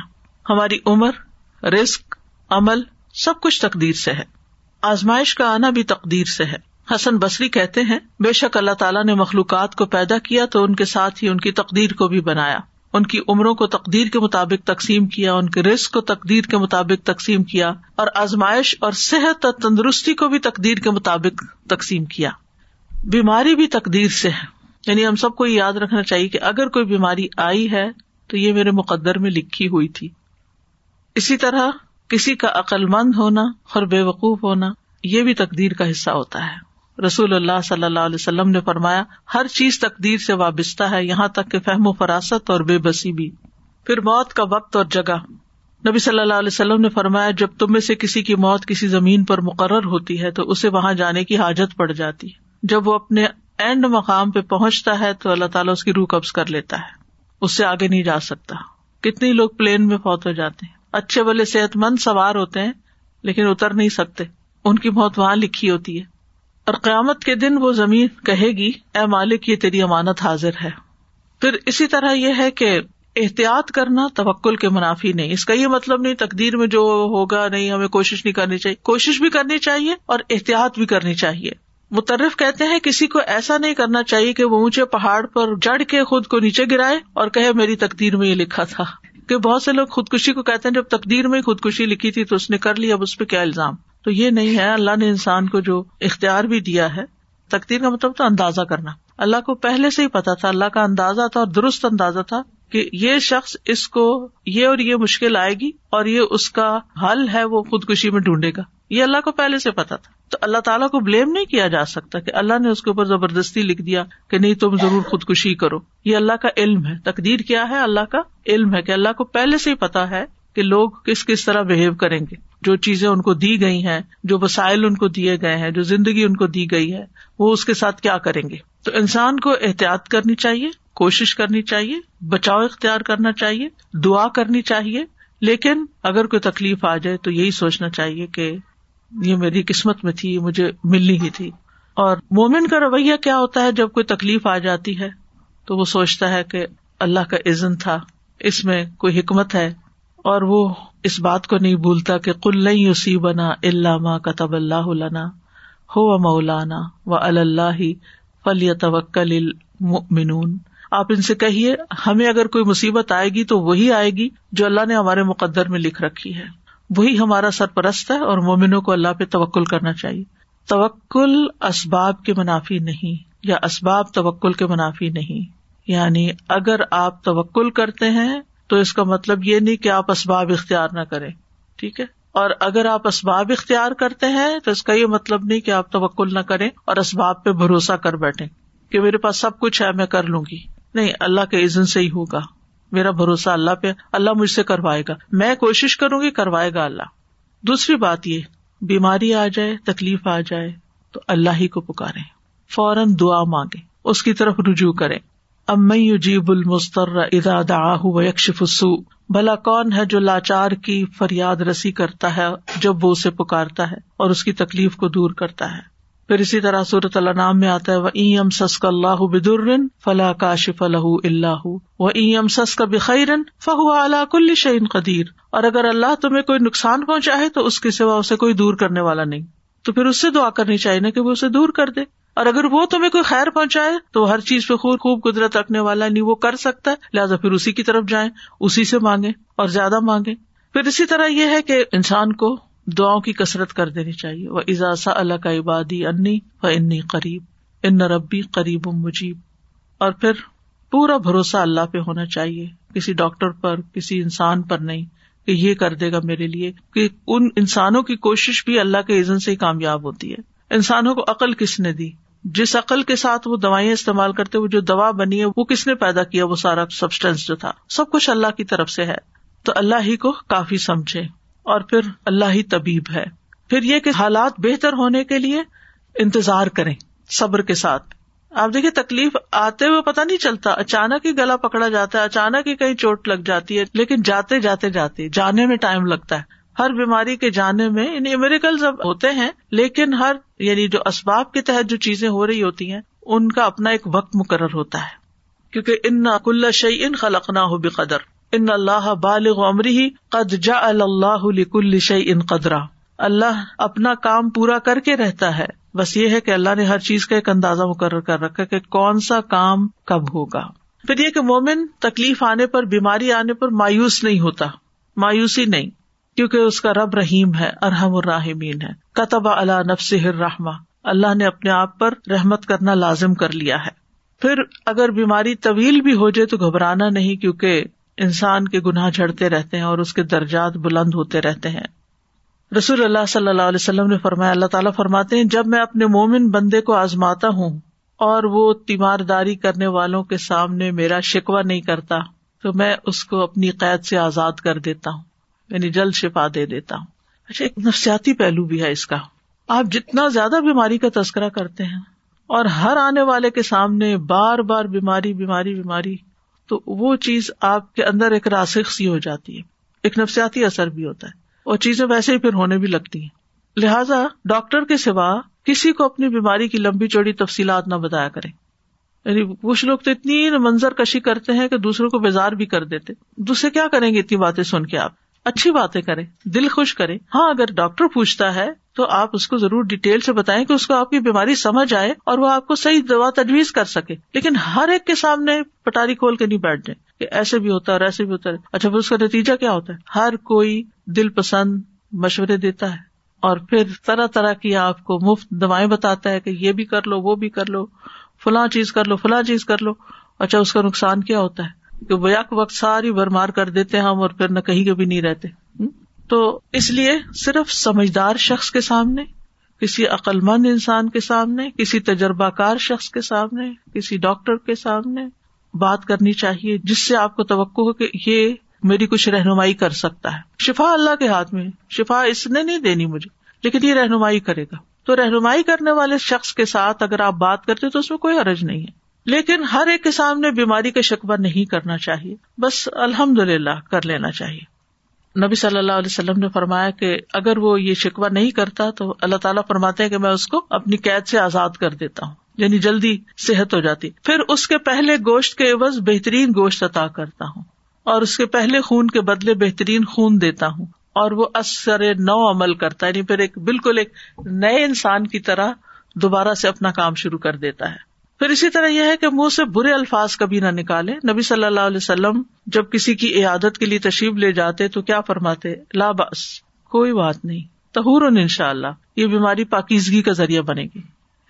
[SPEAKER 1] ہماری عمر رسک عمل سب کچھ تقدیر سے ہے آزمائش کا آنا بھی تقدیر سے ہے حسن بصری کہتے ہیں بے شک اللہ تعالیٰ نے مخلوقات کو پیدا کیا تو ان کے ساتھ ہی ان کی تقدیر کو بھی بنایا ان کی عمروں کو تقدیر کے مطابق تقسیم کیا ان کے رسک کو تقدیر کے مطابق تقسیم کیا اور آزمائش اور صحت اور تندرستی کو بھی تقدیر کے مطابق تقسیم کیا بیماری بھی تقدیر سے ہے یعنی ہم سب کو یہ یاد رکھنا چاہیے کہ اگر کوئی بیماری آئی ہے تو یہ میرے مقدر میں لکھی ہوئی تھی اسی طرح کسی کا عقل مند ہونا اور بے وقوف ہونا یہ بھی تقدیر کا حصہ ہوتا ہے رسول اللہ صلی اللہ علیہ وسلم نے فرمایا ہر چیز تقدیر سے وابستہ ہے یہاں تک کہ فہم و فراست اور بے بسی بھی پھر موت کا وقت اور جگہ نبی صلی اللہ علیہ وسلم نے فرمایا جب تم میں سے کسی کی موت کسی زمین پر مقرر ہوتی ہے تو اسے وہاں جانے کی حاجت پڑ جاتی ہے جب وہ اپنے اینڈ مقام پہ پہنچتا ہے تو اللہ تعالیٰ اس کی روح قبض کر لیتا ہے اس سے آگے نہیں جا سکتا کتنے لوگ پلین میں فوت ہو جاتے ہیں اچھے والے صحت مند سوار ہوتے ہیں لیکن اتر نہیں سکتے ان کی موت وہاں لکھی ہوتی ہے اور قیامت کے دن وہ زمین کہے گی اے مالک یہ تیری امانت حاضر ہے پھر اسی طرح یہ ہے کہ احتیاط کرنا توکل کے منافی نہیں اس کا یہ مطلب نہیں تقدیر میں جو ہوگا نہیں ہمیں کوشش نہیں کرنی چاہیے کوشش بھی کرنی چاہیے اور احتیاط بھی کرنی چاہیے مترف کہتے ہیں کسی کو ایسا نہیں کرنا چاہیے کہ وہ اونچے پہاڑ پر جڑ کے خود کو نیچے گرائے اور کہے میری تقدیر میں یہ لکھا تھا کہ بہت سے لوگ خودکشی کو کہتے ہیں جب تقدیر میں خودکشی لکھی تھی تو اس نے کر لی اب اس پہ کیا الزام تو یہ نہیں ہے اللہ نے انسان کو جو اختیار بھی دیا ہے تقدیر کا مطلب اندازہ کرنا اللہ کو پہلے سے ہی پتا تھا اللہ کا اندازہ تھا اور درست اندازہ تھا کہ یہ شخص اس کو یہ اور یہ مشکل آئے گی اور یہ اس کا حل ہے وہ خودکشی میں ڈھونڈے گا یہ اللہ کو پہلے سے پتا تھا تو اللہ تعالیٰ کو بلیم نہیں کیا جا سکتا کہ اللہ نے اس کے اوپر زبردستی لکھ دیا کہ نہیں تم ضرور خودکشی کرو یہ اللہ کا علم ہے تقدیر کیا ہے اللہ کا علم ہے کہ اللہ کو پہلے سے ہی پتا ہے کہ لوگ کس کس طرح بہیو کریں گے جو چیزیں ان کو دی گئی ہیں جو وسائل ان کو دیے گئے ہیں جو زندگی ان کو دی گئی ہے وہ اس کے ساتھ کیا کریں گے تو انسان کو احتیاط کرنی چاہیے کوشش کرنی چاہیے بچاؤ اختیار کرنا چاہیے دعا کرنی چاہیے لیکن اگر کوئی تکلیف آ جائے تو یہی سوچنا چاہیے کہ یہ میری قسمت میں تھی مجھے ملنی ہی تھی اور مومن کا رویہ کیا ہوتا ہے جب کوئی تکلیف آ جاتی ہے تو وہ سوچتا ہے کہ اللہ کا عزن تھا اس میں کوئی حکمت ہے اور وہ اس بات کو نہیں بھولتا کہ کل اسی بنا علامہ کتب اللہ لنا ہو و مولانا و اللہ ہی توکل المؤمنون آپ ان سے کہیے ہمیں اگر کوئی مصیبت آئے گی تو وہی آئے گی جو اللہ نے ہمارے مقدر میں لکھ رکھی ہے وہی ہمارا سرپرست ہے اور مومنوں کو اللہ پہ توکل کرنا چاہیے توکل اسباب کے منافی نہیں یا اسباب توکل کے منافی نہیں یعنی اگر آپ توکل کرتے ہیں تو اس کا مطلب یہ نہیں کہ آپ اسباب اختیار نہ کریں ٹھیک ہے اور اگر آپ اسباب اختیار کرتے ہیں تو اس کا یہ مطلب نہیں کہ آپ توکل نہ کریں اور اسباب پہ بھروسہ کر بیٹھے کہ میرے پاس سب کچھ ہے میں کر لوں گی نہیں اللہ کے عزن سے ہی ہوگا میرا بھروسہ اللہ پہ اللہ مجھ سے کروائے گا میں کوشش کروں گی کروائے گا اللہ دوسری بات یہ بیماری آ جائے تکلیف آ جائے تو اللہ ہی کو پکارے فوراً دعا مانگے اس کی طرف رجوع کریں ام یجیب جیب المستر ادا دا یکشو بھلا کون ہے جو لاچار کی فریاد رسی کرتا ہے جب وہ اسے پکارتا ہے اور اس کی تکلیف کو دور کرتا ہے پھر اسی طرح صورت اللہ نام میں آتا ہے وہ ایم سس کا اللہ بدر فلاں شف الح اللہ وہ ایم سس کا بخیر کل شعین قدیر اور اگر اللہ تمہیں کوئی نقصان پہنچا ہے تو اس کے سوا اسے کوئی دور کرنے والا نہیں تو پھر اس سے دعا کرنی چاہیے نا کہ وہ اسے دور کر دے اور اگر وہ تمہیں کوئی خیر پہنچائے تو ہر چیز پہ خوب خوب قدرت رکھنے والا نہیں وہ کر سکتا ہے لہٰذا پھر اسی کی طرف جائیں اسی سے مانگے اور زیادہ مانگے پھر اسی طرح یہ ہے کہ انسان کو دعاؤں کی کسرت کر دینی چاہیے وہ اضاسا اللہ کا عبادی انی و انی قریب ان ربی قریب و مجیب اور پھر پورا بھروسہ اللہ پہ ہونا چاہیے کسی ڈاکٹر پر کسی انسان پر نہیں کہ یہ کر دے گا میرے لیے کہ ان انسانوں کی کوشش بھی اللہ کے عزن سے ہی کامیاب ہوتی ہے انسانوں کو عقل کس نے دی جس عقل کے ساتھ وہ دوائیں استعمال کرتے ہوئے جو دوا بنی ہے وہ کس نے پیدا کیا وہ سارا سبسٹینس جو تھا سب کچھ اللہ کی طرف سے ہے تو اللہ ہی کو کافی سمجھے اور پھر اللہ ہی طبیب ہے پھر یہ کہ حالات بہتر ہونے کے لیے انتظار کریں صبر کے ساتھ آپ دیکھیے تکلیف آتے ہوئے پتا نہیں چلتا اچانک ہی گلا پکڑا جاتا ہے اچانک ہی کہیں چوٹ لگ جاتی ہے لیکن جاتے جاتے جاتے جانے میں ٹائم لگتا ہے ہر بیماری کے جانے میں یعنی امریکل ہوتے ہیں لیکن ہر یعنی جو اسباب کے تحت جو چیزیں ہو رہی ہوتی ہیں ان کا اپنا ایک وقت مقرر ہوتا ہے کیونکہ ان کل شعی ان خلق نہ ہو بے قدر ان اللہ بالغ عمری ہی قد جا اللہ کل شعی ان قدرا اللہ اپنا کام پورا کر کے رہتا ہے بس یہ ہے کہ اللہ نے ہر چیز کا ایک اندازہ مقرر کر رکھا کہ کون سا کام کب ہوگا پھر یہ کہ مومن تکلیف آنے پر بیماری آنے پر مایوس نہیں ہوتا مایوسی نہیں کیونکہ اس کا رب رحیم ہے ارحم الراحمین ہے قطب اللہ نفس صحر رحما اللہ نے اپنے آپ پر رحمت کرنا لازم کر لیا ہے پھر اگر بیماری طویل بھی ہو جائے تو گھبرانا نہیں کیونکہ انسان کے گناہ جھڑتے رہتے ہیں اور اس کے درجات بلند ہوتے رہتے ہیں رسول اللہ صلی اللہ علیہ وسلم نے فرمایا اللہ تعالیٰ فرماتے ہیں جب میں اپنے مومن بندے کو آزماتا ہوں اور وہ تیمارداری کرنے والوں کے سامنے میرا شکوہ نہیں کرتا تو میں اس کو اپنی قید سے آزاد کر دیتا ہوں یعنی جلد شفا دے دیتا ہوں اچھا ایک نفسیاتی پہلو بھی ہے اس کا آپ جتنا زیادہ بیماری کا تذکرہ کرتے ہیں اور ہر آنے والے کے سامنے بار بار بیماری بیماری بیماری تو وہ چیز آپ کے اندر ایک راسخ سی ہو جاتی ہے ایک نفسیاتی اثر بھی ہوتا ہے اور چیزیں ویسے ہی پھر ہونے بھی لگتی ہیں لہٰذا ڈاکٹر کے سوا کسی کو اپنی بیماری کی لمبی چوڑی تفصیلات نہ بتایا کریں یعنی کچھ لوگ تو اتنی منظر کشی کرتے ہیں کہ دوسروں کو بیزار بھی کر دیتے دوسرے کیا کریں گے اتنی باتیں سن کے آپ اچھی باتیں کریں دل خوش کریں ہاں اگر ڈاکٹر پوچھتا ہے تو آپ اس کو ضرور ڈیٹیل سے بتائیں کہ اس کو آپ کی بیماری سمجھ آئے اور وہ آپ کو صحیح دوا تجویز کر سکے لیکن ہر ایک کے سامنے پٹاری کھول کے نہیں بیٹھ جائے کہ ایسے بھی ہوتا ہے اور ایسے بھی ہوتا ہے اچھا پھر اس کا نتیجہ کیا ہوتا ہے ہر کوئی دل پسند مشورے دیتا ہے اور پھر طرح طرح کی آپ کو مفت دوائیں بتاتا ہے کہ یہ بھی کر لو وہ بھی کر لو فلاں چیز کر لو فلاں چیز کر لو اچھا اس کا نقصان کیا ہوتا ہے کہ بیک وقت ساری بھر مار کر دیتے ہم اور پھر نہ کہیں کبھی نہیں رہتے تو اس لیے صرف سمجھدار شخص کے سامنے کسی عقل مند انسان کے سامنے کسی تجربہ کار شخص کے سامنے کسی ڈاکٹر کے سامنے بات کرنی چاہیے جس سے آپ کو توقع ہو کہ یہ میری کچھ رہنمائی کر سکتا ہے شفا اللہ کے ہاتھ میں شفا اس نے نہیں دینی مجھے لیکن یہ رہنمائی کرے گا تو رہنمائی کرنے والے شخص کے ساتھ اگر آپ بات کرتے تو اس میں کوئی حرج نہیں ہے لیکن ہر ایک کے سامنے بیماری کا شکوہ نہیں کرنا چاہیے بس الحمد للہ کر لینا چاہیے نبی صلی اللہ علیہ وسلم نے فرمایا کہ اگر وہ یہ شکوہ نہیں کرتا تو اللہ تعالیٰ فرماتے ہیں کہ میں اس کو اپنی قید سے آزاد کر دیتا ہوں یعنی جلدی صحت ہو جاتی پھر اس کے پہلے گوشت کے عوض بہترین گوشت عطا کرتا ہوں اور اس کے پہلے خون کے بدلے بہترین خون دیتا ہوں اور وہ اثر نو عمل کرتا ہے یعنی پھر ایک بالکل ایک نئے انسان کی طرح دوبارہ سے اپنا کام شروع کر دیتا ہے پھر اسی طرح یہ ہے کہ منہ سے برے الفاظ کبھی نہ نکالے نبی صلی اللہ علیہ وسلم جب کسی کی عیادت کے لیے تشریف لے جاتے تو کیا فرماتے لاباس کوئی بات نہیں تہور ان شاء اللہ یہ بیماری پاکیزگی کا ذریعہ بنے گی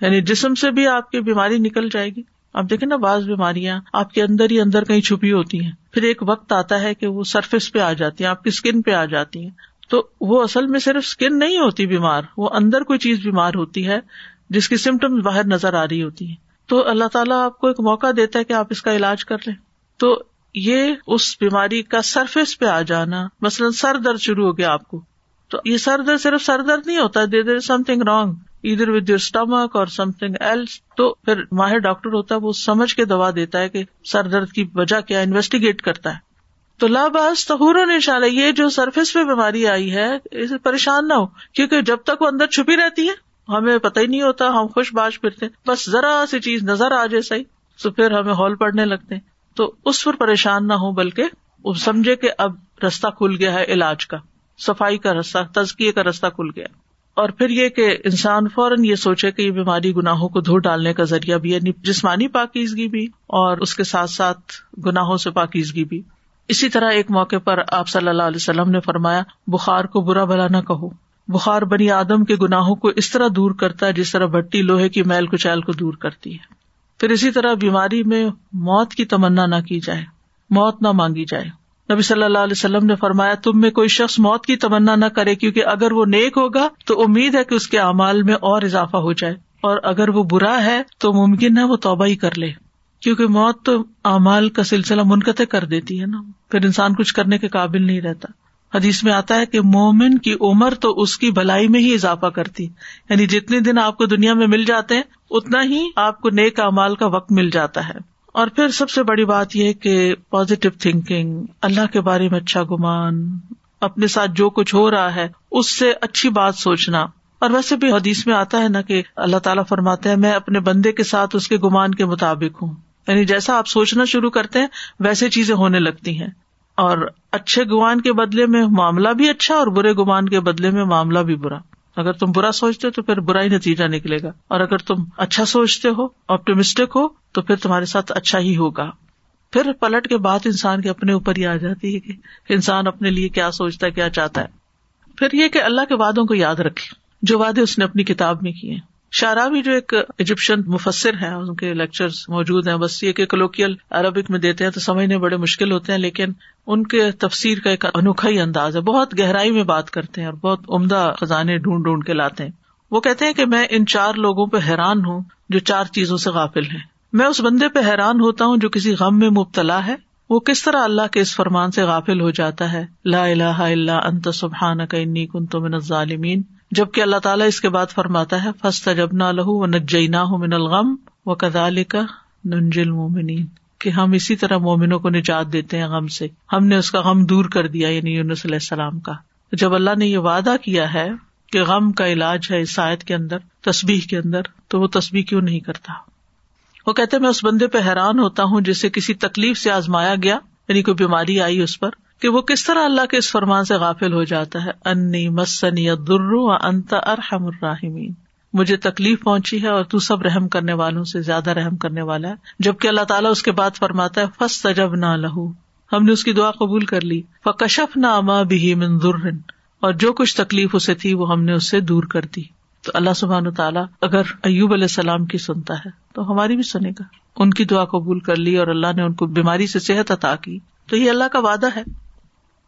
[SPEAKER 1] یعنی جسم سے بھی آپ کی بیماری نکل جائے گی آپ دیکھیں نا بعض بیماریاں آپ کے اندر ہی اندر کہیں چھپی ہوتی ہیں پھر ایک وقت آتا ہے کہ وہ سرفیس پہ آ جاتی ہیں آپ کی اسکن پہ آ جاتی ہیں تو وہ اصل میں صرف اسکن نہیں ہوتی بیمار وہ اندر کوئی چیز بیمار ہوتی ہے جس کی سمٹمس باہر نظر آ رہی ہوتی ہیں تو اللہ تعالیٰ آپ کو ایک موقع دیتا ہے کہ آپ اس کا علاج کر لیں تو یہ اس بیماری کا سرفیس پہ آ جانا مثلاً سر درد شروع ہو گیا آپ کو تو یہ سر درد صرف سر درد نہیں ہوتا دیر سم تھنگ رانگ ادھر ود یور اسٹمک اور سم تھنگ ایلس تو پھر ماہر ڈاکٹر ہوتا ہے وہ سمجھ کے دوا دیتا ہے کہ سر درد کی وجہ کیا انویسٹیگیٹ کرتا ہے تو لاباز تہوروں نے و یہ جو سرفیس پہ بیماری آئی ہے اسے پریشان نہ ہو کیونکہ جب تک وہ اندر چھپی رہتی ہے ہمیں پتہ نہیں ہوتا ہم خوش باش پھرتے بس ذرا سی چیز نظر آ جائے صحیح تو پھر ہمیں ہال پڑنے لگتے تو اس پر پریشان نہ ہو بلکہ وہ سمجھے کہ اب رستہ کھل گیا ہے علاج کا صفائی کا رستہ تزکیے کا رستہ کھل گیا اور پھر یہ کہ انسان فوراً یہ سوچے کہ یہ بیماری گناوں کو دھو ڈالنے کا ذریعہ بھی ہے یعنی جسمانی پاکیزگی بھی اور اس کے ساتھ ساتھ گناوں سے پاکیزگی بھی اسی طرح ایک موقع پر آپ صلی اللہ علیہ وسلم نے فرمایا بخار کو برا بلانا کہو بخار بنی آدم کے گناہوں کو اس طرح دور کرتا ہے جس طرح بھٹی لوہے کی میل کچال کو دور کرتی ہے پھر اسی طرح بیماری میں موت کی تمنا نہ کی جائے موت نہ مانگی جائے نبی صلی اللہ علیہ وسلم نے فرمایا تم میں کوئی شخص موت کی تمنا نہ کرے کیونکہ اگر وہ نیک ہوگا تو امید ہے کہ اس کے اعمال میں اور اضافہ ہو جائے اور اگر وہ برا ہے تو ممکن ہے وہ توبہ ہی کر لے کیونکہ موت تو اعمال کا سلسلہ منقطع کر دیتی ہے نا پھر انسان کچھ کرنے کے قابل نہیں رہتا حدیث میں آتا ہے کہ مومن کی عمر تو اس کی بھلائی میں ہی اضافہ کرتی یعنی جتنے دن آپ کو دنیا میں مل جاتے ہیں اتنا ہی آپ کو نیک اعمال کا وقت مل جاتا ہے اور پھر سب سے بڑی بات یہ کہ پازیٹو تھنکنگ اللہ کے بارے میں اچھا گمان اپنے ساتھ جو کچھ ہو رہا ہے اس سے اچھی بات سوچنا اور ویسے بھی حدیث میں آتا ہے نا کہ اللہ تعالیٰ فرماتے ہیں میں اپنے بندے کے ساتھ اس کے گمان کے مطابق ہوں یعنی جیسا آپ سوچنا شروع کرتے ہیں ویسے چیزیں ہونے لگتی ہیں اور اچھے گمان کے بدلے میں معاملہ بھی اچھا اور برے گمان کے بدلے میں معاملہ بھی برا اگر تم برا سوچتے تو پھر برا ہی نتیجہ نکلے گا اور اگر تم اچھا سوچتے ہو آپٹومسٹک ہو تو پھر تمہارے ساتھ اچھا ہی ہوگا پھر پلٹ کے بات انسان کے اپنے اوپر ہی آ جاتی ہے کہ انسان اپنے لیے کیا سوچتا ہے کیا چاہتا ہے پھر یہ کہ اللہ کے وعدوں کو یاد رکھے جو وعدے اس نے اپنی کتاب میں کیے ہیں شاراوی بھی جو ایک ایجپشن مفسر ہیں ان کے لیکچر موجود ہیں بس یہ کہ کلوکیل عربک میں دیتے ہیں تو سمجھنے بڑے مشکل ہوتے ہیں لیکن ان کے تفسیر کا ایک انوکھا ہی انداز ہے بہت گہرائی میں بات کرتے ہیں اور بہت عمدہ خزانے ڈھونڈ ڈھونڈ کے لاتے ہیں وہ کہتے ہیں کہ میں ان چار لوگوں پہ حیران ہوں جو چار چیزوں سے غافل ہیں میں اس بندے پہ حیران ہوتا ہوں جو کسی غم میں مبتلا ہے وہ کس طرح اللہ کے اس فرمان سے غافل ہو جاتا ہے لا اللہ انت کنت کا ظالمین جبکہ اللہ تعالیٰ اس کے بعد فرماتا ہے جب نہ لہو و و من الغم کا ننجل مومنین کہ ہم اسی طرح مومنوں کو نجات دیتے ہیں غم سے ہم نے اس کا غم دور کر دیا یعنی صلی علیہ السلام کا جب اللہ نے یہ وعدہ کیا ہے کہ غم کا علاج ہے عیسائیت کے اندر تصبیح کے اندر تو وہ تصبیح کیوں نہیں کرتا وہ کہتے میں اس بندے پہ حیران ہوتا ہوں جسے کسی تکلیف سے آزمایا گیا یعنی کوئی بیماری آئی اس پر کہ وہ کس طرح اللہ کے اس فرمان سے غافل ہو جاتا ہے انی مسنی در انت ارحم الراہمین مجھے تکلیف پہنچی ہے اور تو سب رحم کرنے والوں سے زیادہ رحم کرنے والا ہے جبکہ اللہ تعالیٰ اس کے بعد فرماتا ہے فس تجب نہ لہو ہم نے اس کی دعا قبول کر لی کشف نہ اما بھی اور جو کچھ تکلیف اسے تھی وہ ہم نے اس سے دور کر دی تو اللہ سبحان و تعالیٰ اگر ایوب علیہ السلام کی سنتا ہے تو ہماری بھی سنے گا ان کی دعا قبول کر لی اور اللہ نے ان کو بیماری سے صحت عطا کی تو یہ اللہ کا وعدہ ہے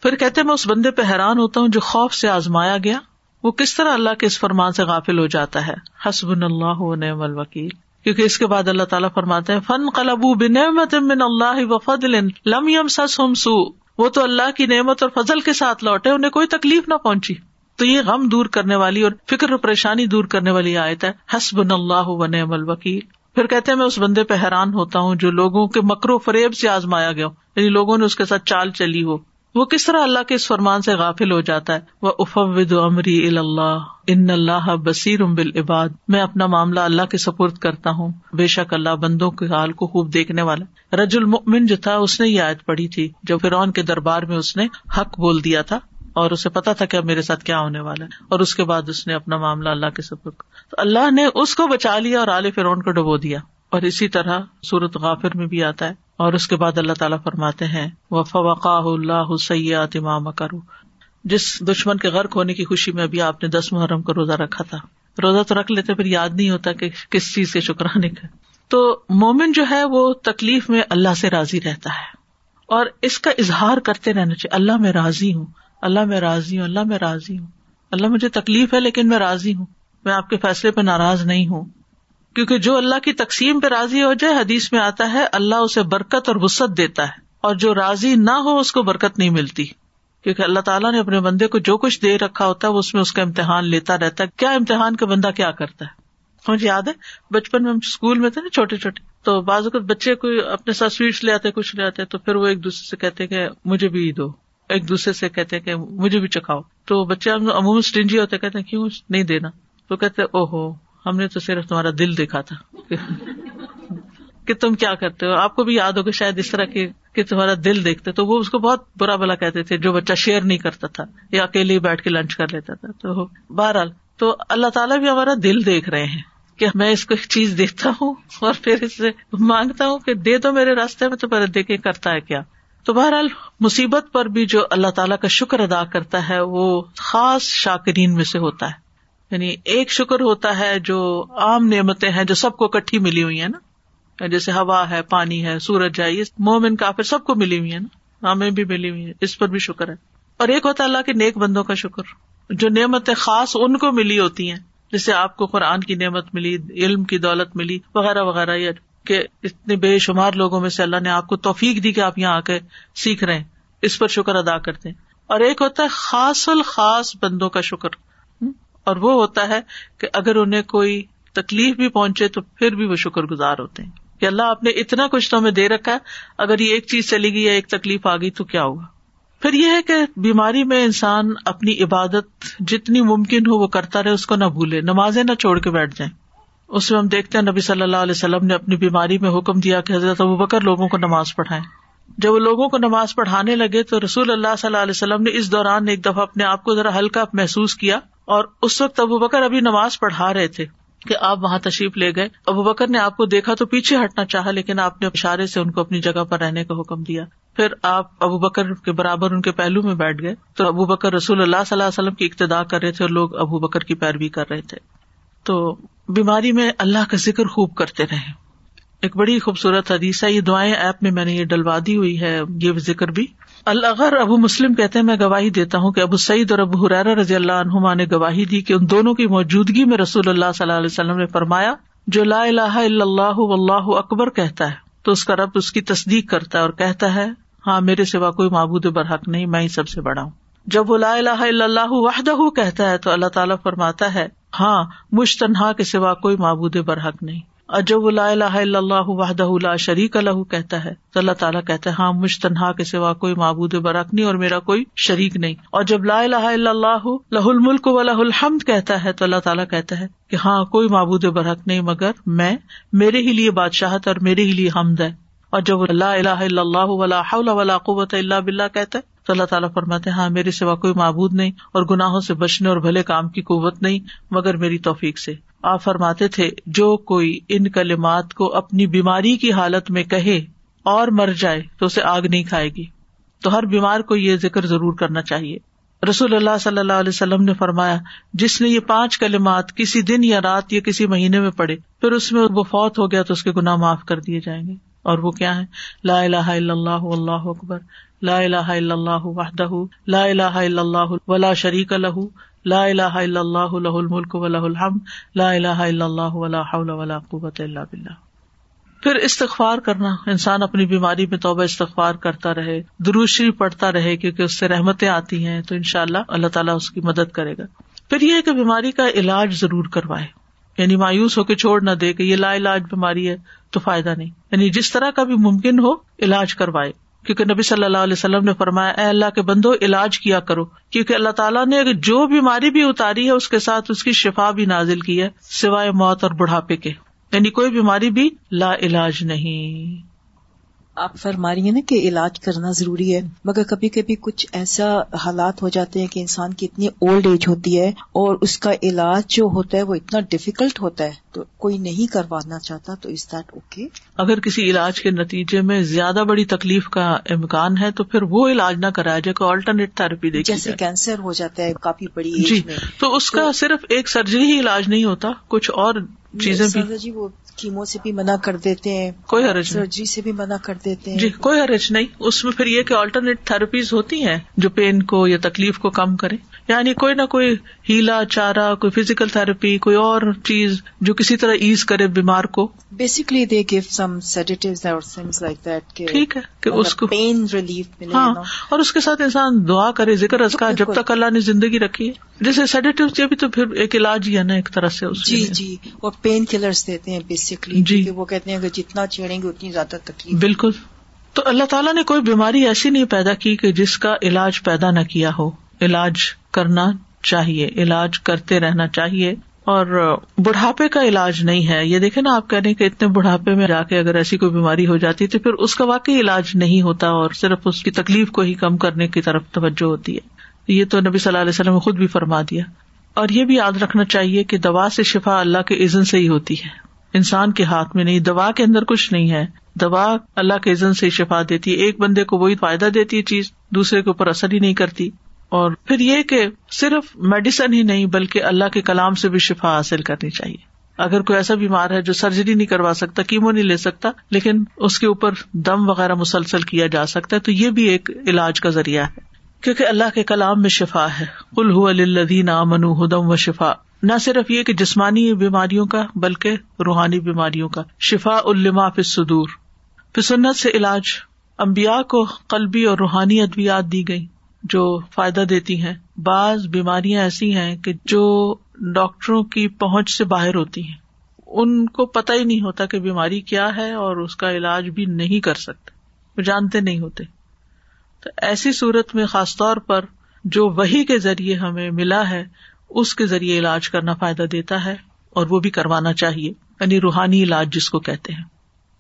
[SPEAKER 1] پھر کہتے میں اس بندے پہ حیران ہوتا ہوں جو خوف سے آزمایا گیا وہ کس طرح اللہ کے اس فرمان سے غافل ہو جاتا ہے حسب اللہ کیونکہ اس کے بعد اللہ تعالیٰ فرماتے ہیں فن اللہ سس ہم سو وہ تو اللہ کی نعمت اور فضل کے ساتھ لوٹے انہیں کوئی تکلیف نہ پہنچی تو یہ غم دور کرنے والی اور فکر پریشانی دور کرنے والی آیت ہے حسب اللہ و نعم الوکیل پھر کہتے ہیں میں اس بندے پہ حیران ہوتا ہوں جو لوگوں کے مکر و فریب سے آزمایا گیا یعنی لوگوں نے اس کے ساتھ چال چلی ہو وہ کس طرح اللہ کے اس فرمان سے غافل ہو جاتا ہے وہ اف امری اللہ ان اللہ بصیر بال عباد میں اپنا معاملہ اللہ کے سپرد کرتا ہوں بے شک اللہ بندوں کے حال کو خوب دیکھنے والا رج المن جو تھا اس نے یہ آیت پڑھی تھی جب فرعن کے دربار میں اس نے حق بول دیا تھا اور اسے پتا تھا کہ اب میرے ساتھ کیا ہونے والا ہے اور اس کے بعد اس نے اپنا معاملہ اللہ کے تو اللہ نے اس کو بچا لیا اور آل فرعون کو ڈبو دیا اور اسی طرح سورت غافر میں بھی آتا ہے اور اس کے بعد اللہ تعالیٰ فرماتے ہیں وہ فوقا اللہ سیات امام کرو جس دشمن کے غرق ہونے کی خوشی میں ابھی آپ نے دس محرم کا روزہ رکھا تھا روزہ تو رکھ لیتے پھر یاد نہیں ہوتا کہ کس چیز سے شکرانے کا تو مومن جو ہے وہ تکلیف میں اللہ سے راضی رہتا ہے اور اس کا اظہار کرتے رہنا چاہیے اللہ میں راضی ہوں اللہ میں راضی ہوں اللہ میں راضی ہوں اللہ مجھے تکلیف ہے لیکن میں راضی ہوں میں آپ کے فیصلے پہ ناراض نہیں ہوں کیونکہ جو اللہ کی تقسیم پہ راضی ہو جائے حدیث میں آتا ہے اللہ اسے برکت اور وسط دیتا ہے اور جو راضی نہ ہو اس کو برکت نہیں ملتی کیونکہ اللہ تعالیٰ نے اپنے بندے کو جو کچھ دے رکھا ہوتا ہے وہ اس میں اس کا امتحان لیتا رہتا ہے کیا امتحان کا بندہ کیا کرتا ہے مجھے ہاں جی، یاد ہے بچپن میں ہم اسکول میں تھے نا چھوٹے چھوٹے تو بعض اوقات بچے کو اپنے ساتھ سویٹس لے آتے کچھ لے آتے تو پھر وہ ایک دوسرے سے کہتے کہ مجھے بھی دو ایک دوسرے سے کہتے کہ مجھے بھی چکھاؤ تو بچے عموماً عموماً ہوتے کہتے کیوں نہیں دینا تو کہتے او ہو ہم نے تو صرف تمہارا دل دیکھا تھا کہ تم کیا کرتے ہو آپ کو بھی یاد ہوگا شاید اس طرح کے تمہارا دل دیکھتے تو وہ اس کو بہت برا بلا کہتے تھے جو بچہ شیئر نہیں کرتا تھا یا اکیلے بیٹھ کے لنچ کر لیتا تھا تو بہرحال تو اللہ تعالیٰ بھی ہمارا دل دیکھ رہے ہیں کہ میں اس کو ایک چیز دیکھتا ہوں اور پھر اس سے مانگتا ہوں کہ دے دو میرے راستے میں تو پہلے دیکھے کرتا ہے کیا تو بہرحال مصیبت پر بھی جو اللہ تعالیٰ کا شکر ادا کرتا ہے وہ خاص شاکرین میں سے ہوتا ہے یعنی ایک شکر ہوتا ہے جو عام نعمتیں ہیں جو سب کو اکٹھی ملی ہوئی ہیں نا یعنی جیسے ہوا ہے پانی ہے سورج ہے یہ مومن کافر سب کو ملی ہوئی ہے نا ہمیں بھی ملی ہوئی ہے اس پر بھی شکر ہے اور ایک ہوتا ہے اللہ کے نیک بندوں کا شکر جو نعمتیں خاص ان کو ملی ہوتی ہیں جیسے آپ کو قرآن کی نعمت ملی علم کی دولت ملی وغیرہ وغیرہ یا اتنے بے شمار لوگوں میں سے اللہ نے آپ کو توفیق دی کہ آپ یہاں آ کے سیکھ رہے ہیں اس پر شکر ادا کرتے ہیں اور ایک ہوتا ہے خاص الخاص بندوں کا شکر اور وہ ہوتا ہے کہ اگر انہیں کوئی تکلیف بھی پہنچے تو پھر بھی وہ شکر گزار ہوتے ہیں کہ اللہ آپ نے اتنا کچھ تو ہمیں دے رکھا ہے اگر یہ ایک چیز چلی گئی یا ایک تکلیف آ گئی تو کیا ہوگا پھر یہ ہے کہ بیماری میں انسان اپنی عبادت جتنی ممکن ہو وہ کرتا رہے اس کو نہ بھولے نمازیں نہ چھوڑ کے بیٹھ جائیں اس میں ہم دیکھتے ہیں نبی صلی اللہ علیہ وسلم نے اپنی بیماری میں حکم دیا کہ حضرت ابو بکر لوگوں کو نماز پڑھائے جب وہ لوگوں کو نماز پڑھانے لگے تو رسول اللہ صلی اللہ علیہ وسلم نے اس دوران ایک دفعہ اپنے آپ کو ذرا ہلکا محسوس کیا اور اس وقت ابو بکر ابھی نماز پڑھا رہے تھے کہ آپ وہاں تشریف لے گئے ابو بکر نے آپ کو دیکھا تو پیچھے ہٹنا چاہا لیکن آپ نے اشارے سے ان کو اپنی جگہ پر رہنے کا حکم دیا پھر آپ ابو بکر کے برابر ان کے پہلو میں بیٹھ گئے تو ابو بکر رسول اللہ صلی اللہ علیہ وسلم کی ابتدا کر رہے تھے اور لوگ ابو بکر کی پیروی کر رہے تھے تو بیماری میں اللہ کا ذکر خوب کرتے رہے ایک بڑی خوبصورت حدیث یہ دعائیں ایپ میں میں نے یہ ڈلوا دی ہوئی ہے یہ ذکر بھی الغر ابو مسلم کہتے میں گواہی دیتا ہوں کہ ابو سعید اور ابو حرارا رضی اللہ عنہما نے گواہی دی کہ ان دونوں کی موجودگی میں رسول اللہ صلی اللہ علیہ وسلم نے فرمایا جو لا اللہ اللہ اللہ اکبر کہتا ہے تو اس کا رب اس کی تصدیق کرتا ہے اور کہتا ہے ہاں میرے سوا کوئی معبود برحق نہیں میں ہی سب سے بڑا ہوں جب وہ لا الہ اللہ وحدہ کہتا ہے تو اللہ تعالیٰ فرماتا ہے ہاں مجھ تنہا کے سوا کوئی معبود برحق نہیں اور جب وہ لا اللہ وحدہ اللہ تو اللہ تعالیٰ کہتے ہاں مجھ تنہا کے سوا کوئی معبود برق نہیں اور میرا کوئی شریک نہیں اور جب لا الہ الا اللہ لہ الملک و لہ الحمد کہتا ہے تو اللہ تعالیٰ کہتا ہے کہ ہاں کوئی معبود برق نہیں مگر میں میرے ہی لیے بادشاہت اور میرے ہی لیے حمد ہے اور جب اللہ اللہ قوت اللہ بلّہ کہتا ہے تو اللہ تعالیٰ فرماتے ہاں میرے سوا کوئی معبود نہیں اور گناہوں سے بچنے اور بھلے کام کی قوت نہیں مگر میری توفیق سے آپ فرماتے تھے جو کوئی ان کلمات کو اپنی بیماری کی حالت میں کہے اور مر جائے تو اسے آگ نہیں کھائے گی تو ہر بیمار کو یہ ذکر ضرور کرنا چاہیے رسول اللہ صلی اللہ علیہ وسلم نے فرمایا جس نے یہ پانچ کلمات کسی دن یا رات یا کسی مہینے میں پڑے پھر اس میں وہ فوت ہو گیا تو اس کے گناہ معاف کر دیے جائیں گے اور وہ کیا ہے لا الہ الا اللہ اللہ اکبر لا الہ الا اللہ وحدہ لا الہ الا اللہ ولا شریک لہ لا الہ الا اللہ لہ الملک و لہ لا الہ الا الا اللہ ولا ولا حول قوت باللہ پھر استغفار کرنا انسان اپنی بیماری میں توبہ استغفار کرتا رہے دروشی پڑتا رہے کیونکہ اس سے رحمتیں آتی ہیں تو ان شاء اللہ اللہ تعالیٰ اس کی مدد کرے گا پھر یہ کہ بیماری کا علاج ضرور کروائے یعنی مایوس ہو کے چھوڑ نہ دے کہ یہ لا علاج بیماری ہے تو فائدہ نہیں یعنی جس طرح کا بھی ممکن ہو علاج کروائے کیونکہ نبی صلی اللہ علیہ وسلم نے فرمایا اے اللہ کے بندو علاج کیا کرو کیوں اللہ تعالیٰ نے جو بیماری بھی اتاری ہے اس کے ساتھ اس کی شفا بھی نازل کی ہے سوائے موت اور بڑھاپے کے یعنی کوئی بیماری بھی لا علاج نہیں
[SPEAKER 4] آپ فرما ہیں نا کہ علاج کرنا ضروری ہے مگر کبھی کبھی کچھ ایسا حالات ہو جاتے ہیں کہ انسان کی اتنی اولڈ ایج ہوتی ہے اور اس کا علاج جو ہوتا ہے وہ اتنا ڈفیکلٹ ہوتا ہے تو کوئی نہیں کروانا چاہتا تو از دیٹ اوکے
[SPEAKER 1] اگر کسی علاج کے نتیجے میں زیادہ بڑی تکلیف کا امکان ہے تو پھر وہ علاج نہ کرایا جائے آلٹرنیٹ تھراپی دے
[SPEAKER 4] جیسے کینسر ہو جاتا ہے کافی بڑی جی
[SPEAKER 1] تو اس کا صرف ایک سرجری ہی علاج نہیں ہوتا کچھ اور چیزیں وہ
[SPEAKER 4] کیمو سے بھی منع کر دیتے ہیں
[SPEAKER 1] کوئی حرج
[SPEAKER 4] نہیں سے بھی منع کر دیتے ہیں جی
[SPEAKER 1] کوئی حرج نہیں اس میں پھر یہ کہ آلٹرنیٹ تھراپیز ہوتی ہیں جو پین کو یا تکلیف کو کم کرے یعنی کوئی نہ کوئی ہیلا چارا کوئی فیزیکل تھراپی کوئی اور چیز جو کسی طرح ایز کرے بیمار کو
[SPEAKER 4] basically they give
[SPEAKER 1] some like that ٹھیک ہے ہاں، اور اس کے ساتھ انسان دعا کرے ذکر اس کا جب تک اللہ نے زندگی رکھی ہے جیسے سیڈیٹیو یہ بھی تو پھر ایک علاج ہی ہے نا ایک طرح سے
[SPEAKER 4] جی جی وہ پین کلر دیتے ہیں بیسکلی جی وہ کہتے ہیں جتنا چیڑیں گے اتنی زیادہ تکلیف
[SPEAKER 1] بالکل تو اللہ تعالیٰ نے کوئی بیماری ایسی نہیں پیدا کی کہ جس کا علاج پیدا نہ کیا ہو علاج کرنا چاہیے علاج کرتے رہنا چاہیے اور بڑھاپے کا علاج نہیں ہے یہ دیکھے نا آپ کہہ رہے ہیں کہ اتنے بڑھاپے میں جا کے اگر ایسی کوئی بیماری ہو جاتی تو پھر اس کا واقعی علاج نہیں ہوتا اور صرف اس کی تکلیف کو ہی کم کرنے کی طرف توجہ ہوتی ہے یہ تو نبی صلی اللہ علیہ وسلم نے خود بھی فرما دیا اور یہ بھی یاد رکھنا چاہیے کہ دوا سے شفا اللہ کے عزن سے ہی ہوتی ہے انسان کے ہاتھ میں نہیں دوا کے اندر کچھ نہیں ہے دوا اللہ کے عزن سے ہی شفا دیتی ہے ایک بندے کو وہی فائدہ دیتی ہے چیز دوسرے کے اوپر اثر ہی نہیں کرتی اور پھر یہ کہ صرف میڈیسن ہی نہیں بلکہ اللہ کے کلام سے بھی شفا حاصل کرنی چاہیے اگر کوئی ایسا بیمار ہے جو سرجری نہیں کروا سکتا کیمو نہیں لے سکتا لیکن اس کے اوپر دم وغیرہ مسلسل کیا جا سکتا ہے تو یہ بھی ایک علاج کا ذریعہ ہے کیونکہ اللہ کے کلام میں شفا ہے کل ہو الدین امن ہدم و شفا نہ صرف یہ کہ جسمانی بیماریوں کا بلکہ روحانی بیماریوں کا شفا الما فدور پھر سنت سے علاج امبیا کو قلبی اور روحانی ادویات دی گئی جو فائدہ دیتی ہیں بعض بیماریاں ایسی ہیں کہ جو ڈاکٹروں کی پہنچ سے باہر ہوتی ہیں ان کو پتہ ہی نہیں ہوتا کہ بیماری کیا ہے اور اس کا علاج بھی نہیں کر سکتے وہ جانتے نہیں ہوتے تو ایسی صورت میں خاص طور پر جو وہی کے ذریعے ہمیں ملا ہے اس کے ذریعے علاج کرنا فائدہ دیتا ہے اور وہ بھی کروانا چاہیے یعنی روحانی علاج جس کو کہتے ہیں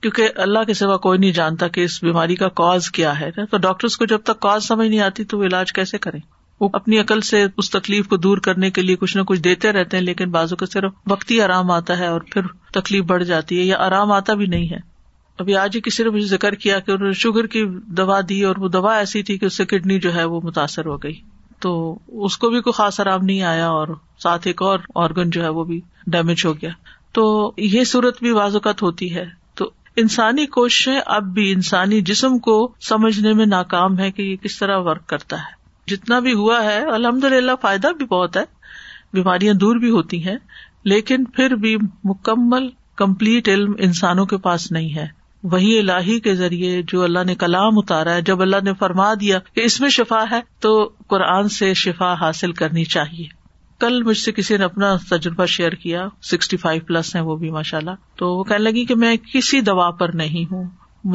[SPEAKER 1] کیونکہ اللہ کے سوا کوئی نہیں جانتا کہ اس بیماری کا کاز کیا ہے تو ڈاکٹرس کو جب تک کاز سمجھ نہیں آتی تو وہ علاج کیسے کریں وہ اپنی عقل سے اس تکلیف کو دور کرنے کے لیے کچھ نہ کچھ دیتے رہتے ہیں لیکن بازو کا صرف وقت ہی آرام آتا ہے اور پھر تکلیف بڑھ جاتی ہے یا آرام آتا بھی نہیں ہے ابھی آج ہی کسی نے مجھے ذکر کیا کہ انہوں نے شوگر کی دوا دی اور وہ دوا ایسی تھی کہ اس سے کڈنی جو ہے وہ متاثر ہو گئی تو اس کو بھی کوئی خاص آرام نہیں آیا اور ساتھ ایک اور آرگن جو ہے وہ بھی ڈیمیج ہو گیا تو یہ صورت بھی بعض اوقات ہوتی ہے انسانی کوششیں اب بھی انسانی جسم کو سمجھنے میں ناکام ہے کہ یہ کس طرح ورک کرتا ہے جتنا بھی ہوا ہے الحمد للہ فائدہ بھی بہت ہے بیماریاں دور بھی ہوتی ہیں لیکن پھر بھی مکمل کمپلیٹ علم انسانوں کے پاس نہیں ہے وہی الہی کے ذریعے جو اللہ نے کلام اتارا ہے جب اللہ نے فرما دیا کہ اس میں شفا ہے تو قرآن سے شفا حاصل کرنی چاہیے کل مجھ سے کسی نے اپنا تجربہ شیئر کیا سکسٹی فائیو پلس ہیں وہ بھی ماشاء اللہ تو وہ کہنے لگی کہ میں کسی دوا پر نہیں ہوں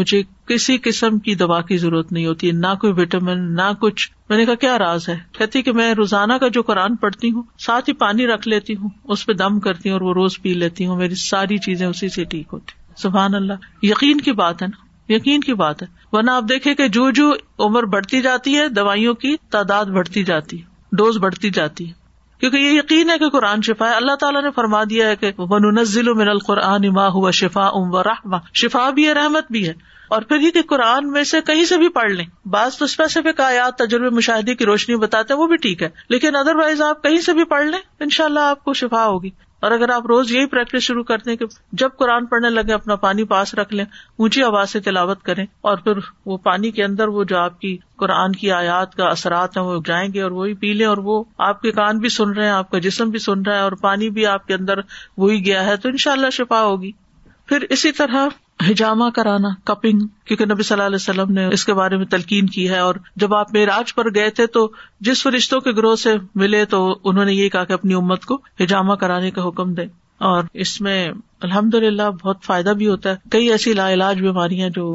[SPEAKER 1] مجھے کسی قسم کی دوا کی ضرورت نہیں ہوتی نہ کوئی وٹامن نہ کچھ میں نے کہا کیا راز ہے کہتی کہ میں روزانہ کا جو قرآن پڑھتی ہوں ساتھ ہی پانی رکھ لیتی ہوں اس پہ دم کرتی ہوں اور وہ روز پی لیتی ہوں میری ساری چیزیں اسی سے ٹھیک ہوتی سبحان اللہ یقین کی بات ہے نا یقین کی بات ہے ورنہ آپ دیکھیں کہ جو جو عمر بڑھتی جاتی ہے دوائیوں کی تعداد بڑھتی جاتی ڈوز بڑھتی جاتی ہے کیونکہ یہ یقین ہے کہ قرآن شفا ہے اللہ تعالیٰ نے فرما دیا ہے کہ بنو نزل من القرآن شفا ام و رحما شفا بھی ہے رحمت بھی ہے اور پھر یہ کہ قرآن میں سے کہیں سے بھی پڑھ لیں بعض تو اسپیسیفک آیات تجربے مشاہدے کی روشنی بتاتے ہیں وہ بھی ٹھیک ہے لیکن ادر وائز آپ کہیں سے بھی پڑھ لیں ان شاء اللہ آپ کو شفا ہوگی اور اگر آپ روز یہی پریکٹس شروع کر دیں کہ جب قرآن پڑھنے لگے اپنا پانی پاس رکھ لیں اونچی آواز سے تلاوت کریں اور پھر وہ پانی کے اندر وہ جو آپ کی قرآن کی آیات کا اثرات ہیں وہ جائیں گے اور وہی پی لیں اور وہ آپ کے کان بھی سن رہے ہیں آپ کا جسم بھی سن رہا ہے اور پانی بھی آپ کے اندر وہی گیا ہے تو ان شاء اللہ شفا ہوگی پھر اسی طرح ہجامہ کرانا کپنگ کیونکہ نبی صلی اللہ علیہ وسلم نے اس کے بارے میں تلقین کی ہے اور جب آپ میراج پر گئے تھے تو جس فرشتوں کے گروہ سے ملے تو انہوں نے یہ کہا کہ اپنی امت کو ہجامہ کرانے کا حکم دے اور اس میں الحمد للہ بہت فائدہ بھی ہوتا ہے کئی ایسی لا علاج بیماریاں جو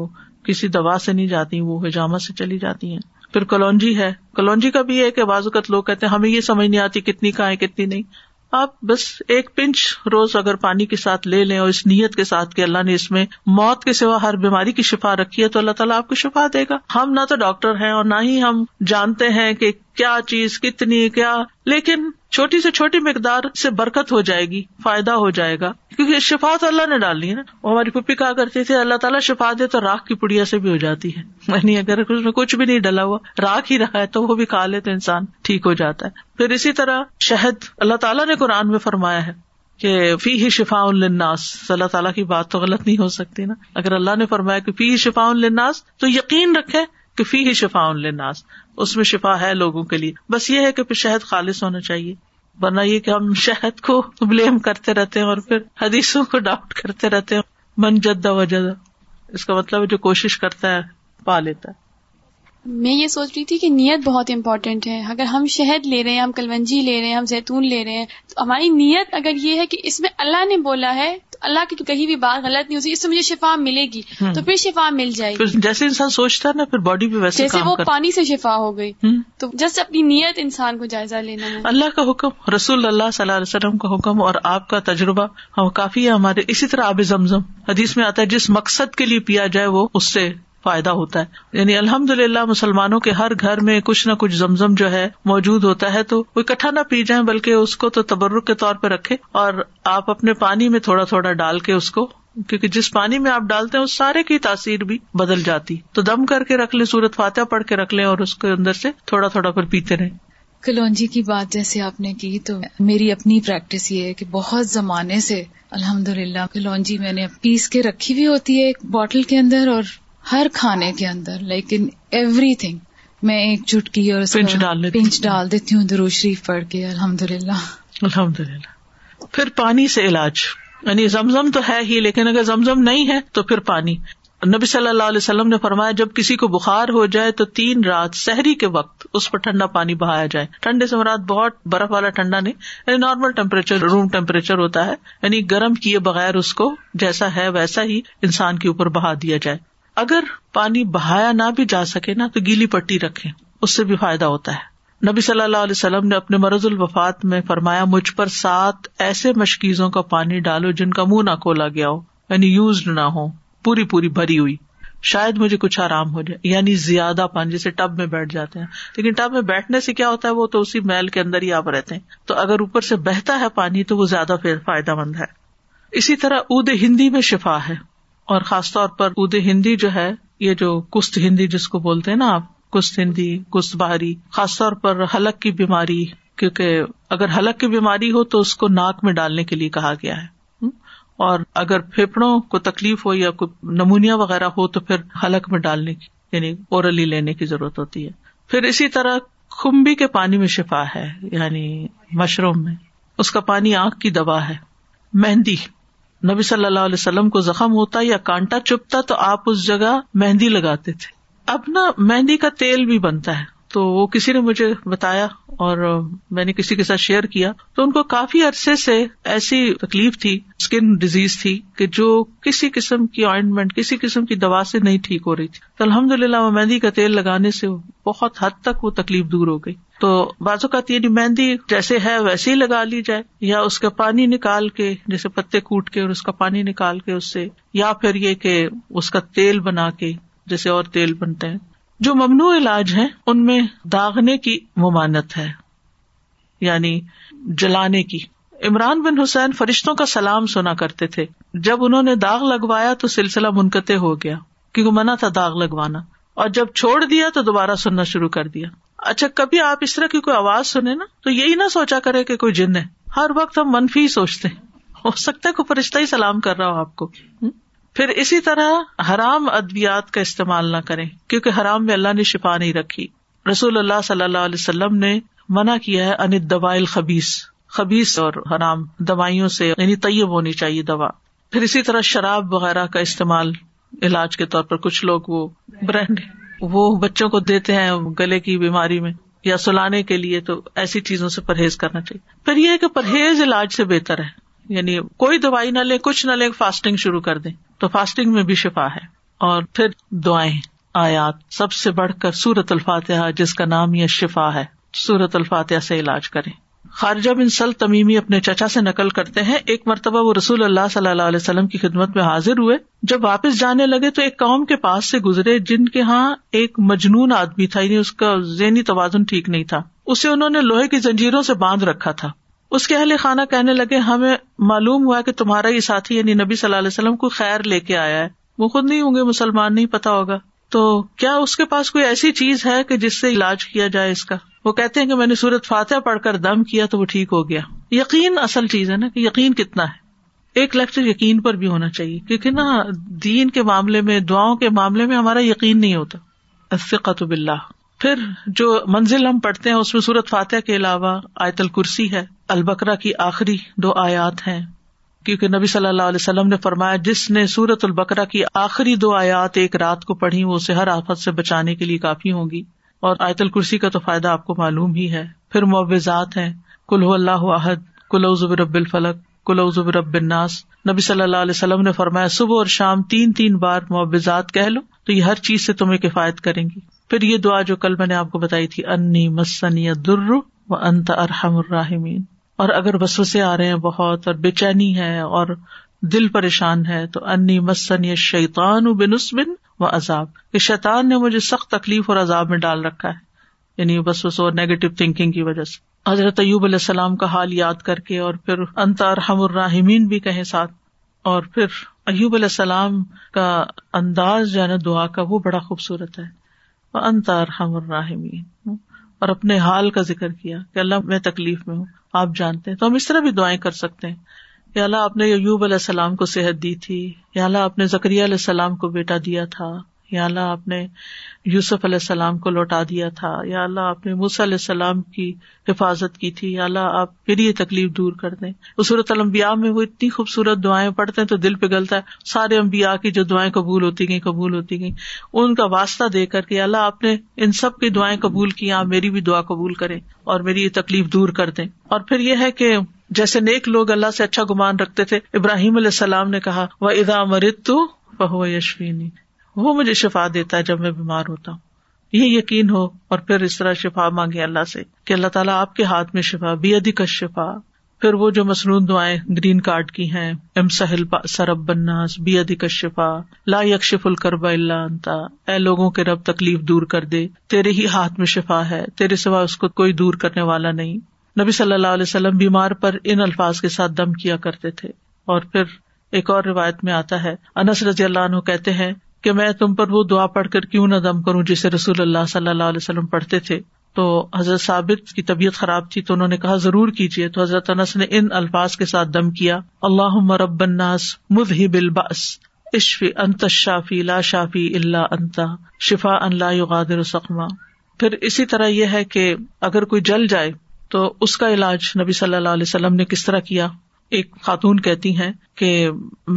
[SPEAKER 1] کسی دوا سے نہیں جاتی وہ ہجامہ سے چلی جاتی ہیں پھر کلونجی ہے کلونجی کا بھی ہے کہ بازوقت لوگ کہتے ہیں ہمیں یہ سمجھ نہیں آتی کتنی کھائیں کتنی نہیں آپ بس ایک پنچ روز اگر پانی کے ساتھ لے لیں اور اس نیت کے ساتھ کہ اللہ نے اس میں موت کے سوا ہر بیماری کی شفا رکھی ہے تو اللہ تعالیٰ آپ کو شفا دے گا ہم نہ تو ڈاکٹر ہیں اور نہ ہی ہم جانتے ہیں کہ کیا چیز کتنی کیا لیکن چھوٹی سے چھوٹی مقدار سے برکت ہو جائے گی فائدہ ہو جائے گا کیونکہ شفا تو اللہ نے ڈالنی ہے نا وہ ہماری پپی کہا کرتی تھی اللہ تعالیٰ شفا دے تو راکھ کی پڑیا سے بھی ہو جاتی ہے یعنی اگر اس میں کچھ بھی نہیں ڈلا ہوا راکھ ہی رہا ہے تو وہ بھی کھا لے تو انسان ٹھیک ہو جاتا ہے پھر اسی طرح شہد اللہ تعالیٰ نے قرآن میں فرمایا ہے کہ فی ہی شفا الناس اللہ تعالیٰ کی بات تو غلط نہیں ہو سکتی نا اگر اللہ نے فرمایا کہ فی ہی شفا الناس تو یقین رکھے کہ فی ہی شفا الناس اس میں شفا ہے لوگوں کے لیے بس یہ ہے کہ پھر شہد خالص ہونا چاہیے ورنہ یہ کہ ہم شہد کو بلیم کرتے رہتے ہیں اور پھر حدیثوں کو ڈاؤٹ کرتے رہتے ہیں من جدہ و جدہ اس کا مطلب جو کوشش کرتا ہے پا لیتا ہے
[SPEAKER 5] میں یہ سوچ رہی تھی کہ نیت بہت امپورٹینٹ ہے اگر ہم شہد لے رہے ہیں ہم کلونجی لے رہے ہیں ہم زیتون لے رہے ہیں تو ہماری نیت اگر یہ ہے کہ اس میں اللہ نے بولا ہے اللہ کی کہیں بھی بات غلط نہیں ہوتی اس سے مجھے شفا ملے گی تو پھر شفا مل جائے گی
[SPEAKER 1] جیسے انسان سوچتا ہے نا پھر باڈی بھی ویسے
[SPEAKER 5] جیسے وہ پانی سے شفا ہو گئی تو جس اپنی نیت انسان کو جائزہ لینا
[SPEAKER 1] ہے اللہ کا حکم رسول اللہ صلی اللہ علیہ وسلم کا حکم اور آپ کا تجربہ کافی ہے ہمارے اسی طرح آب زمزم حدیث میں آتا ہے جس مقصد کے لیے پیا جائے وہ اس سے فائدہ ہوتا ہے یعنی الحمد للہ مسلمانوں کے ہر گھر میں کچھ نہ کچھ زمزم جو ہے موجود ہوتا ہے تو وہ اکٹھا نہ پی جائیں بلکہ اس کو تو تبرک کے طور پہ رکھے اور آپ اپنے پانی میں تھوڑا تھوڑا ڈال کے اس کو کیونکہ جس پانی میں آپ ڈالتے ہیں اس سارے کی تاثیر بھی بدل جاتی تو دم کر کے رکھ لیں سورت فاتح پڑھ کے رکھ لیں اور اس کے اندر سے تھوڑا تھوڑا پیتے رہے
[SPEAKER 6] کلونجی کی بات جیسے آپ نے کی تو میری اپنی پریکٹس یہ ہے کہ بہت زمانے سے الحمد للہ کلونجی میں نے پیس کے رکھی ہوئی ہوتی ہے ایک باٹل کے اندر اور ہر کھانے کے اندر لائک ان ایوری تھنگ میں ایک چٹکی اور
[SPEAKER 1] پنچ ڈال
[SPEAKER 6] پنچ ڈال دیتی ہوں درو شریف پڑھ کے الحمد للہ
[SPEAKER 1] الحمد للہ پھر پانی سے علاج یعنی زمزم تو ہے ہی لیکن اگر زمزم نہیں ہے تو پھر پانی نبی صلی اللہ علیہ وسلم نے فرمایا جب کسی کو بخار ہو جائے تو تین رات سحری کے وقت اس پر ٹھنڈا پانی بہایا جائے ٹھنڈے سے مراد بہت برف والا ٹھنڈا نہیں یعنی نارمل روم ٹیمپریچر ہوتا ہے یعنی گرم کیے بغیر اس کو جیسا ہے ویسا ہی انسان کے اوپر بہا دیا جائے اگر پانی بہایا نہ بھی جا سکے نا تو گیلی پٹی رکھے اس سے بھی فائدہ ہوتا ہے نبی صلی اللہ علیہ وسلم نے اپنے مرض الوفات میں فرمایا مجھ پر سات ایسے مشکیزوں کا پانی ڈالو جن کا منہ نہ کھولا گیا ہو یعنی یوزڈ نہ ہو پوری پوری بھری ہوئی شاید مجھے کچھ آرام ہو جائے یعنی زیادہ پانی جیسے ٹب میں بیٹھ جاتے ہیں لیکن ٹب میں بیٹھنے سے کیا ہوتا ہے وہ تو اسی میل کے اندر ہی آپ رہتے ہیں تو اگر اوپر سے بہتا ہے پانی تو وہ زیادہ فائدہ مند ہے اسی طرح اد ہندی میں شفا ہے اور خاص طور پر اود ہندی جو ہے یہ جو کست ہندی جس کو بولتے ہیں نا آپ کست ہندی کست بہاری خاص طور پر حلق کی بیماری کیونکہ اگر حلق کی بیماری ہو تو اس کو ناک میں ڈالنے کے لیے کہا گیا ہے اور اگر پھیپڑوں کو تکلیف ہو یا کوئی نمونیا وغیرہ ہو تو پھر حلق میں ڈالنے کی یعنی اورلی لینے کی ضرورت ہوتی ہے پھر اسی طرح کمبی کے پانی میں شفا ہے یعنی مشروم میں اس کا پانی آنکھ کی دوا ہے مہندی نبی صلی اللہ علیہ وسلم کو زخم ہوتا یا کانٹا چپتا تو آپ اس جگہ مہندی لگاتے تھے اب نا مہندی کا تیل بھی بنتا ہے تو وہ کسی نے مجھے بتایا اور میں نے کسی کے ساتھ شیئر کیا تو ان کو کافی عرصے سے ایسی تکلیف تھی اسکن ڈیزیز تھی کہ جو کسی قسم کی آئنٹمنٹ کسی قسم کی دوا سے نہیں ٹھیک ہو رہی تھی تو الحمد للہ وہ مہندی کا تیل لگانے سے بہت حد تک وہ تکلیف دور ہو گئی تو بازو کا تیل مہندی جیسے ہے ویسے ہی لگا لی جائے یا اس کا پانی نکال کے جیسے پتے کوٹ کے اور اس کا پانی نکال کے اس سے یا پھر یہ کہ اس کا تیل بنا کے جیسے اور تیل بنتے ہیں جو ممنوع علاج ہے ان میں داغنے کی ممانت ہے یعنی جلانے کی عمران بن حسین فرشتوں کا سلام سنا کرتے تھے جب انہوں نے داغ لگوایا تو سلسلہ منقطع ہو گیا کیوں منع تھا داغ لگوانا اور جب چھوڑ دیا تو دوبارہ سننا شروع کر دیا اچھا کبھی آپ اس طرح کی کوئی آواز سنے نا تو یہی نہ سوچا کرے کہ کوئی جن ہے ہر وقت ہم منفی سوچتے ہو سکتا ہے کوئی فرشتہ ہی سلام کر رہا ہوں آپ کو پھر اسی طرح حرام ادویات کا استعمال نہ کریں کیونکہ حرام میں اللہ نے شفا نہیں رکھی رسول اللہ صلی اللہ علیہ وسلم نے منع کیا ہے ان دوائل خبیص خبیص اور حرام دوائیوں سے یعنی طیب ہونی چاہیے دوا پھر اسی طرح شراب وغیرہ کا استعمال علاج کے طور پر کچھ لوگ وہ برانڈ وہ بچوں کو دیتے ہیں گلے کی بیماری میں یا سلانے کے لیے تو ایسی چیزوں سے پرہیز کرنا چاہیے پھر یہ کہ پرہیز علاج سے بہتر ہے یعنی کوئی دوائی نہ لے کچھ نہ لے فاسٹنگ شروع کر دیں تو فاسٹنگ میں بھی شفا ہے اور پھر دعائیں آیات سب سے بڑھ کر سورت الفاتحہ جس کا نام یہ شفا ہے سورت الفاتحہ سے علاج کرے خارجہ بن سل تمیمی اپنے چچا سے نقل کرتے ہیں ایک مرتبہ وہ رسول اللہ صلی اللہ علیہ وسلم کی خدمت میں حاضر ہوئے جب واپس جانے لگے تو ایک قوم کے پاس سے گزرے جن کے ہاں ایک مجنون آدمی تھا یعنی اس کا ذہنی توازن ٹھیک نہیں تھا اسے انہوں نے لوہے کی زنجیروں سے باندھ رکھا تھا اس کے اہل خانہ کہنے لگے ہمیں معلوم ہوا کہ تمہارا یہ ساتھی یعنی نبی صلی اللہ علیہ وسلم کو خیر لے کے آیا ہے وہ خود نہیں ہوں گے مسلمان نہیں پتا ہوگا تو کیا اس کے پاس کوئی ایسی چیز ہے کہ جس سے علاج کیا جائے اس کا وہ کہتے ہیں کہ میں نے سورت فاتح پڑھ کر دم کیا تو وہ ٹھیک ہو گیا یقین اصل چیز ہے نا کہ یقین کتنا ہے ایک لیکچر یقین پر بھی ہونا چاہیے کیونکہ نا دین کے معاملے میں دعاؤں کے معاملے میں ہمارا یقین نہیں ہوتا فقتب اللہ پھر جو منزل ہم پڑھتے ہیں اس میں سورت فاتح کے علاوہ آیت الکرسی ہے البکرا کی آخری دو آیات ہیں کیونکہ نبی صلی اللہ علیہ وسلم نے فرمایا جس نے سورت البکرا کی آخری دو آیات ایک رات کو پڑھی وہ اسے ہر آفت سے بچانے کے لیے کافی ہوں گی اور آیت الکرسی کا تو فائدہ آپ کو معلوم ہی ہے پھر معوضات ہیں کلو اللہ عہد کلو ظبیر رب الفلق کلو رب الناس نبی صلی اللہ علیہ وسلم نے فرمایا صبح اور شام تین تین بار معوضات کہہ لو تو یہ ہر چیز سے تمہیں کفایت کریں گی پھر یہ دعا جو کل میں نے آپ کو بتائی تھی انی مسن یا در و انت ارحم الراہمین اور اگر وسوسے آ رہے ہیں بہت اور بے چینی ہے اور دل پریشان ہے تو انی مسن شیتانس بن و عذاب شیطان نے مجھے سخت تکلیف اور عذاب میں ڈال رکھا ہے بس یعنی بسوس اور نیگیٹو تھنکنگ کی وجہ سے حضرت ایوب علیہ السلام کا حال یاد کر کے اور پھر انت ارحم الراہمین بھی کہیں ساتھ اور پھر ایوب علیہ السلام کا انداز جو ہے نا دعا کا وہ بڑا خوبصورت ہے انتار ہم الرحمین اور اپنے حال کا ذکر کیا کہ اللہ میں تکلیف میں ہوں آپ جانتے ہیں تو ہم اس طرح بھی دعائیں کر سکتے ہیں یا اللہ آپ نے یوب علیہ السلام کو صحت دی تھی یا اللہ آپ نے زکریہ علیہ السلام کو بیٹا دیا تھا یا اللہ آپ نے یوسف علیہ السلام کو لوٹا دیا تھا یا اللہ آپ نے موسی علیہ السلام کی حفاظت کی تھی یا اللہ آپ میری یہ تکلیف دور کر دیں اسورت المبیا میں وہ اتنی خوبصورت دعائیں پڑھتے ہیں تو دل پہ گلتا ہے سارے امبیا کی جو دعائیں قبول ہوتی گئیں قبول ہوتی گئیں ان کا واسطہ دے کر کے اللہ آپ نے ان سب کی دعائیں قبول کی آپ میری بھی دعا قبول کریں اور میری یہ تکلیف دور کر دیں اور پھر یہ ہے کہ جیسے نیک لوگ اللہ سے اچھا گمان رکھتے تھے ابراہیم علیہ السلام نے کہا وہ ادا مرت تو بہو یشوینی وہ مجھے شفا دیتا ہے جب میں بیمار ہوتا ہوں یہ یقین ہو اور پھر اس طرح شفا مانگے اللہ سے کہ اللہ تعالیٰ آپ کے ہاتھ میں شفا بی کا شفا پھر وہ جو مصنون دعائیں گرین کارڈ کی ہیں ام سہل سرب بناس بی ادی کا شفا لا یکشف الکربا اللہ انتا اے لوگوں کے رب تکلیف دور کر دے تیرے ہی ہاتھ میں شفا ہے تیرے سوا اس کو کوئی دور کرنے والا نہیں نبی صلی اللہ علیہ وسلم بیمار پر ان الفاظ کے ساتھ دم کیا کرتے تھے اور پھر ایک اور روایت میں آتا ہے انس رضی اللہ عنہ کہتے ہیں کہ میں تم پر وہ دعا پڑھ کر کیوں نہ دم کروں جسے رسول اللہ صلی اللہ علیہ وسلم پڑھتے تھے تو حضرت ثابت کی طبیعت خراب تھی تو انہوں نے کہا ضرور کیجیے تو حضرت انس نے ان الفاظ کے ساتھ دم کیا اللہ رب الناس مد ہی بالباس عشف انت شافی لا شافی اللہ انتا شفا اللہ پھر اسی طرح یہ ہے کہ اگر کوئی جل جائے تو اس کا علاج نبی صلی اللہ علیہ وسلم نے کس طرح کیا ایک خاتون کہتی ہیں کہ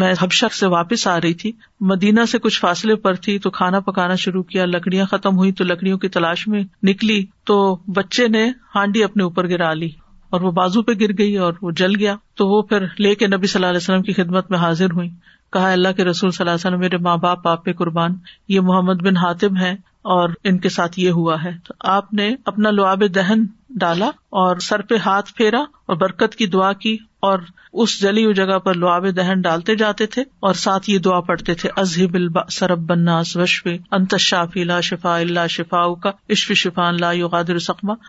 [SPEAKER 1] میں ہب شخص سے واپس آ رہی تھی مدینہ سے کچھ فاصلے پر تھی تو کھانا پکانا شروع کیا لکڑیاں ختم ہوئی تو لکڑیوں کی تلاش میں نکلی تو بچے نے ہانڈی اپنے اوپر گرا لی اور وہ بازو پہ گر گئی اور وہ جل گیا تو وہ پھر لے کے نبی صلی اللہ علیہ وسلم کی خدمت میں حاضر ہوئی کہا اللہ کے رسول صلی اللہ علیہ وسلم میرے ماں باپ آپ پہ قربان یہ محمد بن حاتم ہے اور ان کے ساتھ یہ ہوا ہے تو آپ نے اپنا لواب دہن ڈالا اور سر پہ ہاتھ پھیرا اور برکت کی دعا کی اور اس جلی ہوئی جگہ پر لواب دہن ڈالتے جاتے تھے اور ساتھ یہ دعا پڑھتے تھے ازہب الب سرب وشف انت شافی لا شفا اللہ شفا کا عشف شفاقاد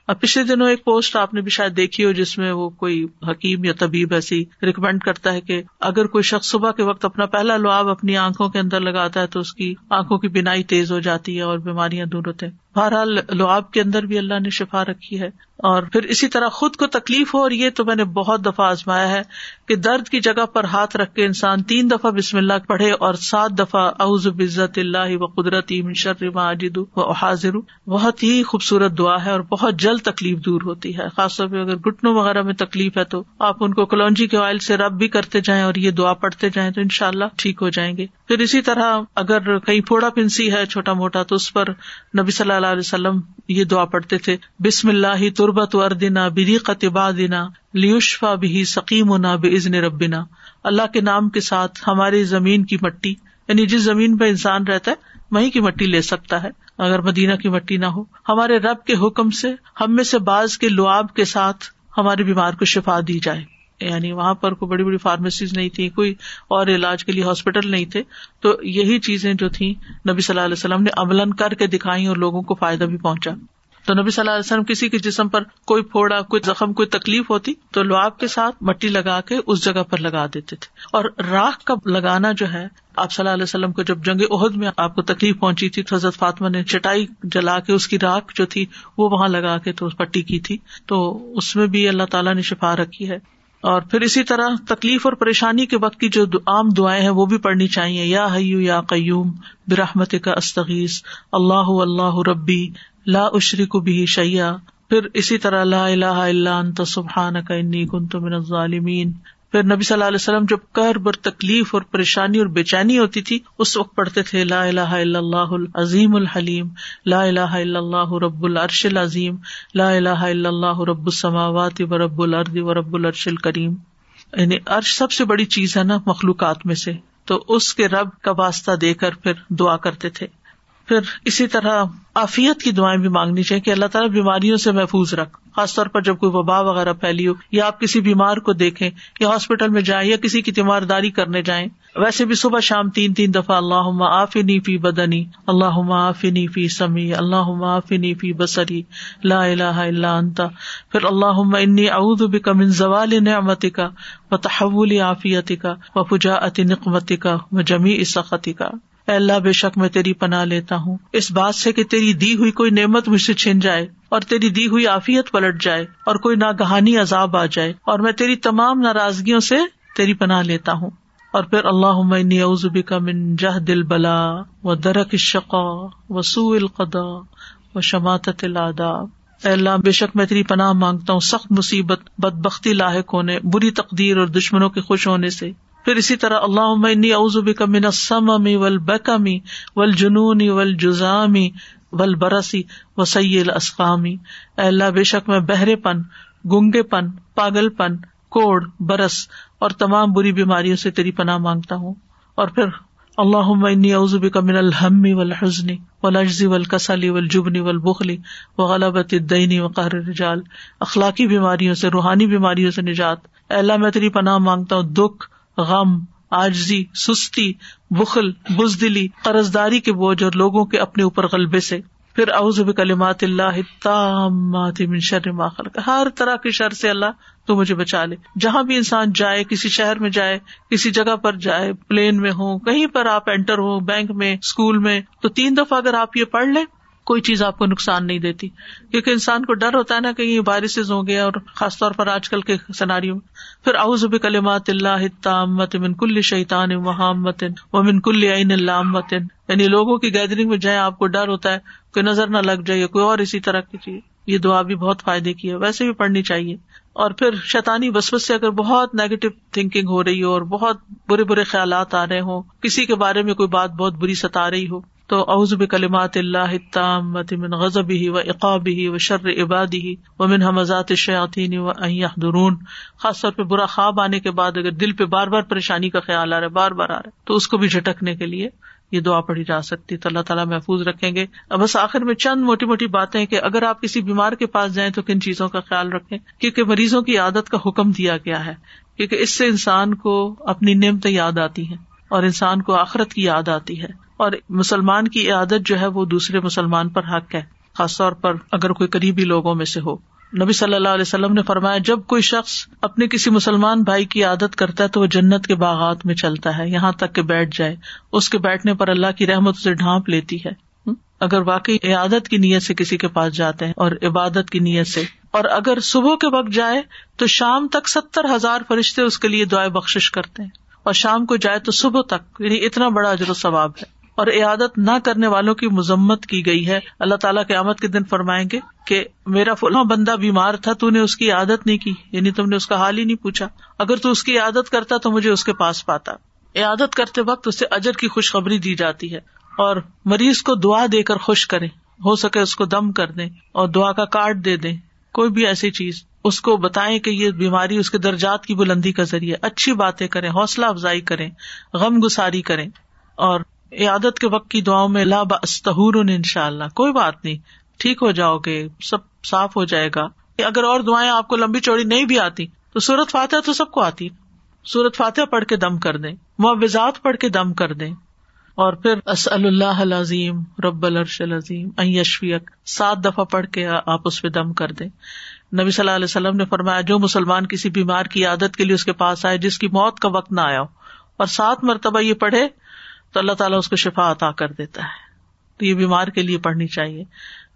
[SPEAKER 1] اب پچھلے دنوں ایک پوسٹ آپ نے بھی شاید دیکھی ہو جس میں وہ کوئی حکیم یا طبیب ایسی ریکمینڈ کرتا ہے کہ اگر کوئی شخص صبح کے وقت اپنا پہلا لواب اپنی آنکھوں کے اندر لگاتا ہے تو اس کی آنکھوں کی بینائی تیز ہو جاتی ہے اور بیماریاں دور ہوتے ہیں بہرحال لواب کے اندر بھی اللہ نے شفا رکھی ہے اور پھر اسی طرح خود کو تکلیف ہو اور یہ تو میں نے بہت دفعہ آزمایا ہے کہ درد کی جگہ پر ہاتھ رکھ کے انسان تین دفعہ بسم اللہ پڑھے اور سات دفعہ اعوذ بزت اللہ و قدرت و حاضر بہت ہی خوبصورت دعا ہے اور بہت جلد تکلیف دور ہوتی ہے خاص طور پہ اگر گٹنوں وغیرہ میں تکلیف ہے تو آپ ان کو کلونجی کے آئل سے رب بھی کرتے جائیں اور یہ دعا پڑھتے جائیں تو ان شاء اللہ ٹھیک ہو جائیں گے پھر اسی طرح اگر کہیں پھوڑا پنسی ہے چھوٹا موٹا تو اس پر نبی صلی اللہ علیہ وسلم یہ دعا پڑھتے تھے بسم اللہ تو اردنا کا تبا دینا لیوشفا بھی سکیم نا بے عزن ربنا اللہ کے نام کے ساتھ ہماری زمین کی مٹی یعنی جس زمین پہ انسان رہتا ہے وہیں کی مٹی لے سکتا ہے اگر مدینہ کی مٹی نہ ہو ہمارے رب کے حکم سے ہم میں سے بعض کے لعاب کے ساتھ ہمارے بیمار کو شفا دی جائے یعنی وہاں پر کوئی بڑی بڑی فارمیسیز نہیں تھی کوئی اور علاج کے لیے ہاسپٹل نہیں تھے تو یہی چیزیں جو تھیں نبی صلی اللہ علیہ وسلم نے عمل کر کے دکھائی اور لوگوں کو فائدہ بھی پہنچا تو نبی صلی اللہ علیہ وسلم کسی کے جسم پر کوئی پھوڑا کوئی زخم کوئی تکلیف ہوتی تو لو آپ کے ساتھ مٹی لگا کے اس جگہ پر لگا دیتے تھے اور راکھ کا لگانا جو ہے آپ صلی اللہ علیہ وسلم کو جب جنگ عہد میں آپ کو تکلیف پہنچی تھی تو حضرت فاطمہ نے چٹائی جلا کے اس کی راکھ جو تھی وہ وہاں لگا کے تو پٹی کی تھی تو اس میں بھی اللہ تعالیٰ نے شفا رکھی ہے اور پھر اسی طرح تکلیف اور پریشانی کے وقت کی جو عام دعائیں ہیں وہ بھی پڑھنی چاہیے یا حیو یا قیوم برحمت کا استغیث اللہ اللہ ربی لا کو بھی شیا پھر اسی طرح لا الہ اللہ انتصان اکنی گن الظالمین پھر نبی صلی اللہ علیہ وسلم جب کر بر تکلیف اور پریشانی اور بے چینی ہوتی تھی اس وقت پڑھتے تھے لا الہ الا اللہ العظیم الحلیم لا الہ الا اللہ رب العرش العظیم لا الہ الا اللہ رب السماوات و رب و رب العرش الکریم یعنی عرش سب سے بڑی چیز ہے نا مخلوقات میں سے تو اس کے رب کا واسطہ دے کر پھر دعا کرتے تھے پھر اسی طرح عافیت کی دعائیں بھی مانگنی چاہیے کہ اللہ تعالیٰ بیماریوں سے محفوظ رکھ خاص طور پر جب کوئی وبا وغیرہ پھیلی ہو یا آپ کسی بیمار کو دیکھیں یا ہاسپٹل میں جائیں یا کسی کی تیمارداری کرنے جائیں ویسے بھی صبح شام تین تین دفعہ اللہ آفی فی بدنی اللہ عافنی فی سمی اللہ عافنی نی فی بسری لا اللہ انتا پھر اللہ انی اعوذ بک ان زوال نعمتی کا و تحول عافیتی کا وجا عطی نقمت کا و جمی اس کا اے اللہ بے شک میں تیری پناہ لیتا ہوں اس بات سے کہ تیری دی ہوئی کوئی نعمت مجھ سے چھن جائے اور تیری دی ہوئی عافیت پلٹ جائے اور کوئی ناگہانی عذاب آ جائے اور میں تیری تمام ناراضگیوں سے تیری پناہ لیتا ہوں اور پھر اللہ مین اوزبی کا من جہ دل بلا و درک شقا و سو القدا و شماطت اے اللہ بے شک میں تیری پناہ مانگتا ہوں سخت مصیبت بد بختی لاحق ہونے بری تقدیر اور دشمنوں کے خوش ہونے سے پھر اسی طرح اللہ عمنی اوزب کمن سم امی وکمی والجنون جنونی وزامی ول برسی و اللہ بے شک میں بہرے پن گنگے پن پاگل پن کوڑ برس اور تمام بری بیماریوں سے تیری پناہ مانگتا ہوں اور پھر اللہ عمنی اوزب من الحم و الحزنی و لجی و القصل و البلی و غلبی اخلاقی بیماریوں سے روحانی بیماریوں سے نجات اللہ میں تیری پناہ مانگتا ہوں دکھ غم آجزی سستی بخل بزدلی قرض داری کے بوجھ اور لوگوں کے اپنے اوپر غلبے سے پھر اوزب کلمات اللہ من شر ما خلق کر ہر طرح کی شر سے اللہ تو مجھے بچا لے جہاں بھی انسان جائے کسی شہر میں جائے کسی جگہ پر جائے پلین میں ہو کہیں پر آپ اینٹر ہو بینک میں اسکول میں تو تین دفعہ اگر آپ یہ پڑھ لیں کوئی چیز آپ کو نقصان نہیں دیتی کیونکہ انسان کو ڈر ہوتا ہے نا کہ بارشز ہوں گے اور خاص طور پر آج کل کے میں پھر اعوذ بکلمات اللہ من کل و من کل عین متن یعنی لوگوں کی گیدرنگ میں جائیں آپ کو ڈر ہوتا ہے کوئی نظر نہ لگ جائے کوئی اور اسی طرح کی چیز یہ دعا بھی بہت فائدے کی ہے ویسے بھی پڑھنی چاہیے اور پھر شیتانی بسپت سے اگر بہت نیگیٹو تھنکنگ ہو رہی ہو اور بہت برے برے خیالات آ رہے ہوں کسی کے بارے میں کوئی بات بہت بری ستا رہی ہو تو ازب کلمات اللہ احتام من غزب ہی و ہی و شر عبادی ہی و من حمزات شاطینی و این درون خاص طور پہ برا خواب آنے کے بعد اگر دل پہ بار بار پریشانی کا خیال آ رہا ہے بار بار آ رہا ہے تو اس کو بھی جھٹکنے کے لیے یہ دعا پڑھی جا سکتی تو اللہ تعالیٰ محفوظ رکھیں گے اب بس آخر میں چند موٹی موٹی باتیں کہ اگر آپ کسی بیمار کے پاس جائیں تو کن چیزوں کا خیال رکھیں کیونکہ مریضوں کی عادت کا حکم دیا گیا ہے کیونکہ اس سے انسان کو اپنی نعمتیں یاد آتی ہیں اور انسان کو آخرت کی یاد آتی ہے اور مسلمان کی عادت جو ہے وہ دوسرے مسلمان پر حق ہے خاص طور پر اگر کوئی قریبی لوگوں میں سے ہو نبی صلی اللہ علیہ وسلم نے فرمایا جب کوئی شخص اپنے کسی مسلمان بھائی کی عادت کرتا ہے تو وہ جنت کے باغات میں چلتا ہے یہاں تک کہ بیٹھ جائے اس کے بیٹھنے پر اللہ کی رحمت سے ڈھانپ لیتی ہے اگر واقعی عیادت کی نیت سے کسی کے پاس جاتے ہیں اور عبادت کی نیت سے اور اگر صبح کے وقت جائے تو شام تک ستر ہزار فرشتے اس کے لیے دعائیں بخش کرتے ہیں اور شام کو جائے تو صبح تک یعنی اتنا بڑا عجر و ثواب ہے اور عیادت نہ کرنے والوں کی مذمت کی گئی ہے اللہ تعالیٰ کے آمد کے دن فرمائیں گے کہ میرا فلاں بندہ بیمار تھا تو نے اس کی عادت نہیں کی یعنی تم نے اس کا حال ہی نہیں پوچھا اگر تو اس کی عادت کرتا تو مجھے اس کے پاس پاتا عیادت کرتے وقت اسے اجر کی خوشخبری دی جاتی ہے اور مریض کو دعا دے کر خوش کرے ہو سکے اس کو دم کر دیں اور دعا کا کارڈ دے دیں کوئی بھی ایسی چیز اس کو بتائیں کہ یہ بیماری اس کے درجات کی بلندی کا ذریعہ اچھی باتیں کریں حوصلہ افزائی کریں غم گساری کریں اور عادت کے وقت کی دعاؤں میں لا بستہور ان شاء اللہ کوئی بات نہیں ٹھیک ہو جاؤ گے سب صاف ہو جائے گا اگر اور دعائیں آپ کو لمبی چوڑی نہیں بھی آتی تو سورت فاتح تو سب کو آتی سورت فاتح پڑھ کے دم کر دیں معوضات پڑھ کے دم کر دیں اور پھر اسل اللہ عظیم رب الرش العظیم یشفیق سات دفعہ پڑھ کے آپ اس پہ دم کر دیں نبی صلی اللہ علیہ وسلم نے فرمایا جو مسلمان کسی بیمار کی عادت کے لیے اس کے پاس آئے جس کی موت کا وقت نہ آیا ہو اور سات مرتبہ یہ پڑھے تو اللہ تعالیٰ اس کو شفا عطا کر دیتا ہے تو یہ بیمار کے لیے پڑھنی چاہیے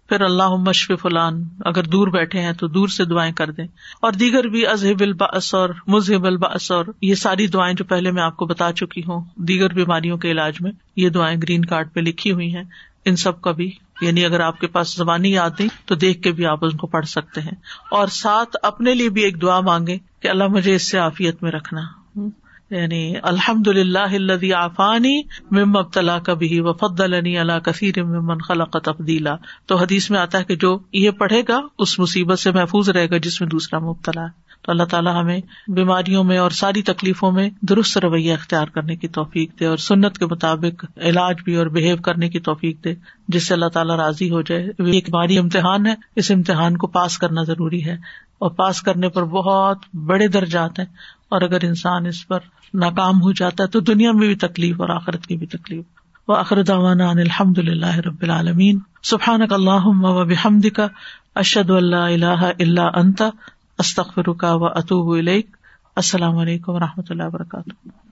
[SPEAKER 1] پھر اللہ مشف فلان اگر دور بیٹھے ہیں تو دور سے دعائیں کر دیں اور دیگر بھی ازہب الباس اور مذہب اور یہ ساری دعائیں جو پہلے میں آپ کو بتا چکی ہوں دیگر بیماریوں کے علاج میں یہ دعائیں گرین کارڈ پہ لکھی ہوئی ہیں ان سب کا بھی یعنی اگر آپ کے پاس زبانی یاد نہیں تو دیکھ کے بھی آپ ان کو پڑھ سکتے ہیں اور ساتھ اپنے لیے بھی ایک دعا مانگے کہ اللہ مجھے اس سے عافیت میں رکھنا یعنی الحمد اللہ ہلدی آفانی ابتلا کبھی وفد اللہ کثیر ممن خلق تبدیلا تو حدیث میں آتا ہے کہ جو یہ پڑھے گا اس مصیبت سے محفوظ رہے گا جس میں دوسرا مبتلا ہے تو اللہ تعالیٰ ہمیں بیماریوں میں اور ساری تکلیفوں میں درست رویہ اختیار کرنے کی توفیق دے اور سنت کے مطابق علاج بھی اور بہیو کرنے کی توفیق دے جس سے اللہ تعالیٰ راضی ہو جائے ایک امتحان ہے اس امتحان کو پاس کرنا ضروری ہے اور پاس کرنے پر بہت بڑے درجات ہیں اور اگر انسان اس پر ناکام ہو جاتا ہے تو دنیا میں بھی تکلیف اور آخرت کی بھی تکلیف و اخردان الحمد اللہ و بحمد کا اشد اللہ اللہ اللہ انتا استخر کا و اطوب السلام علیکم و رحمۃ اللہ وبرکاتہ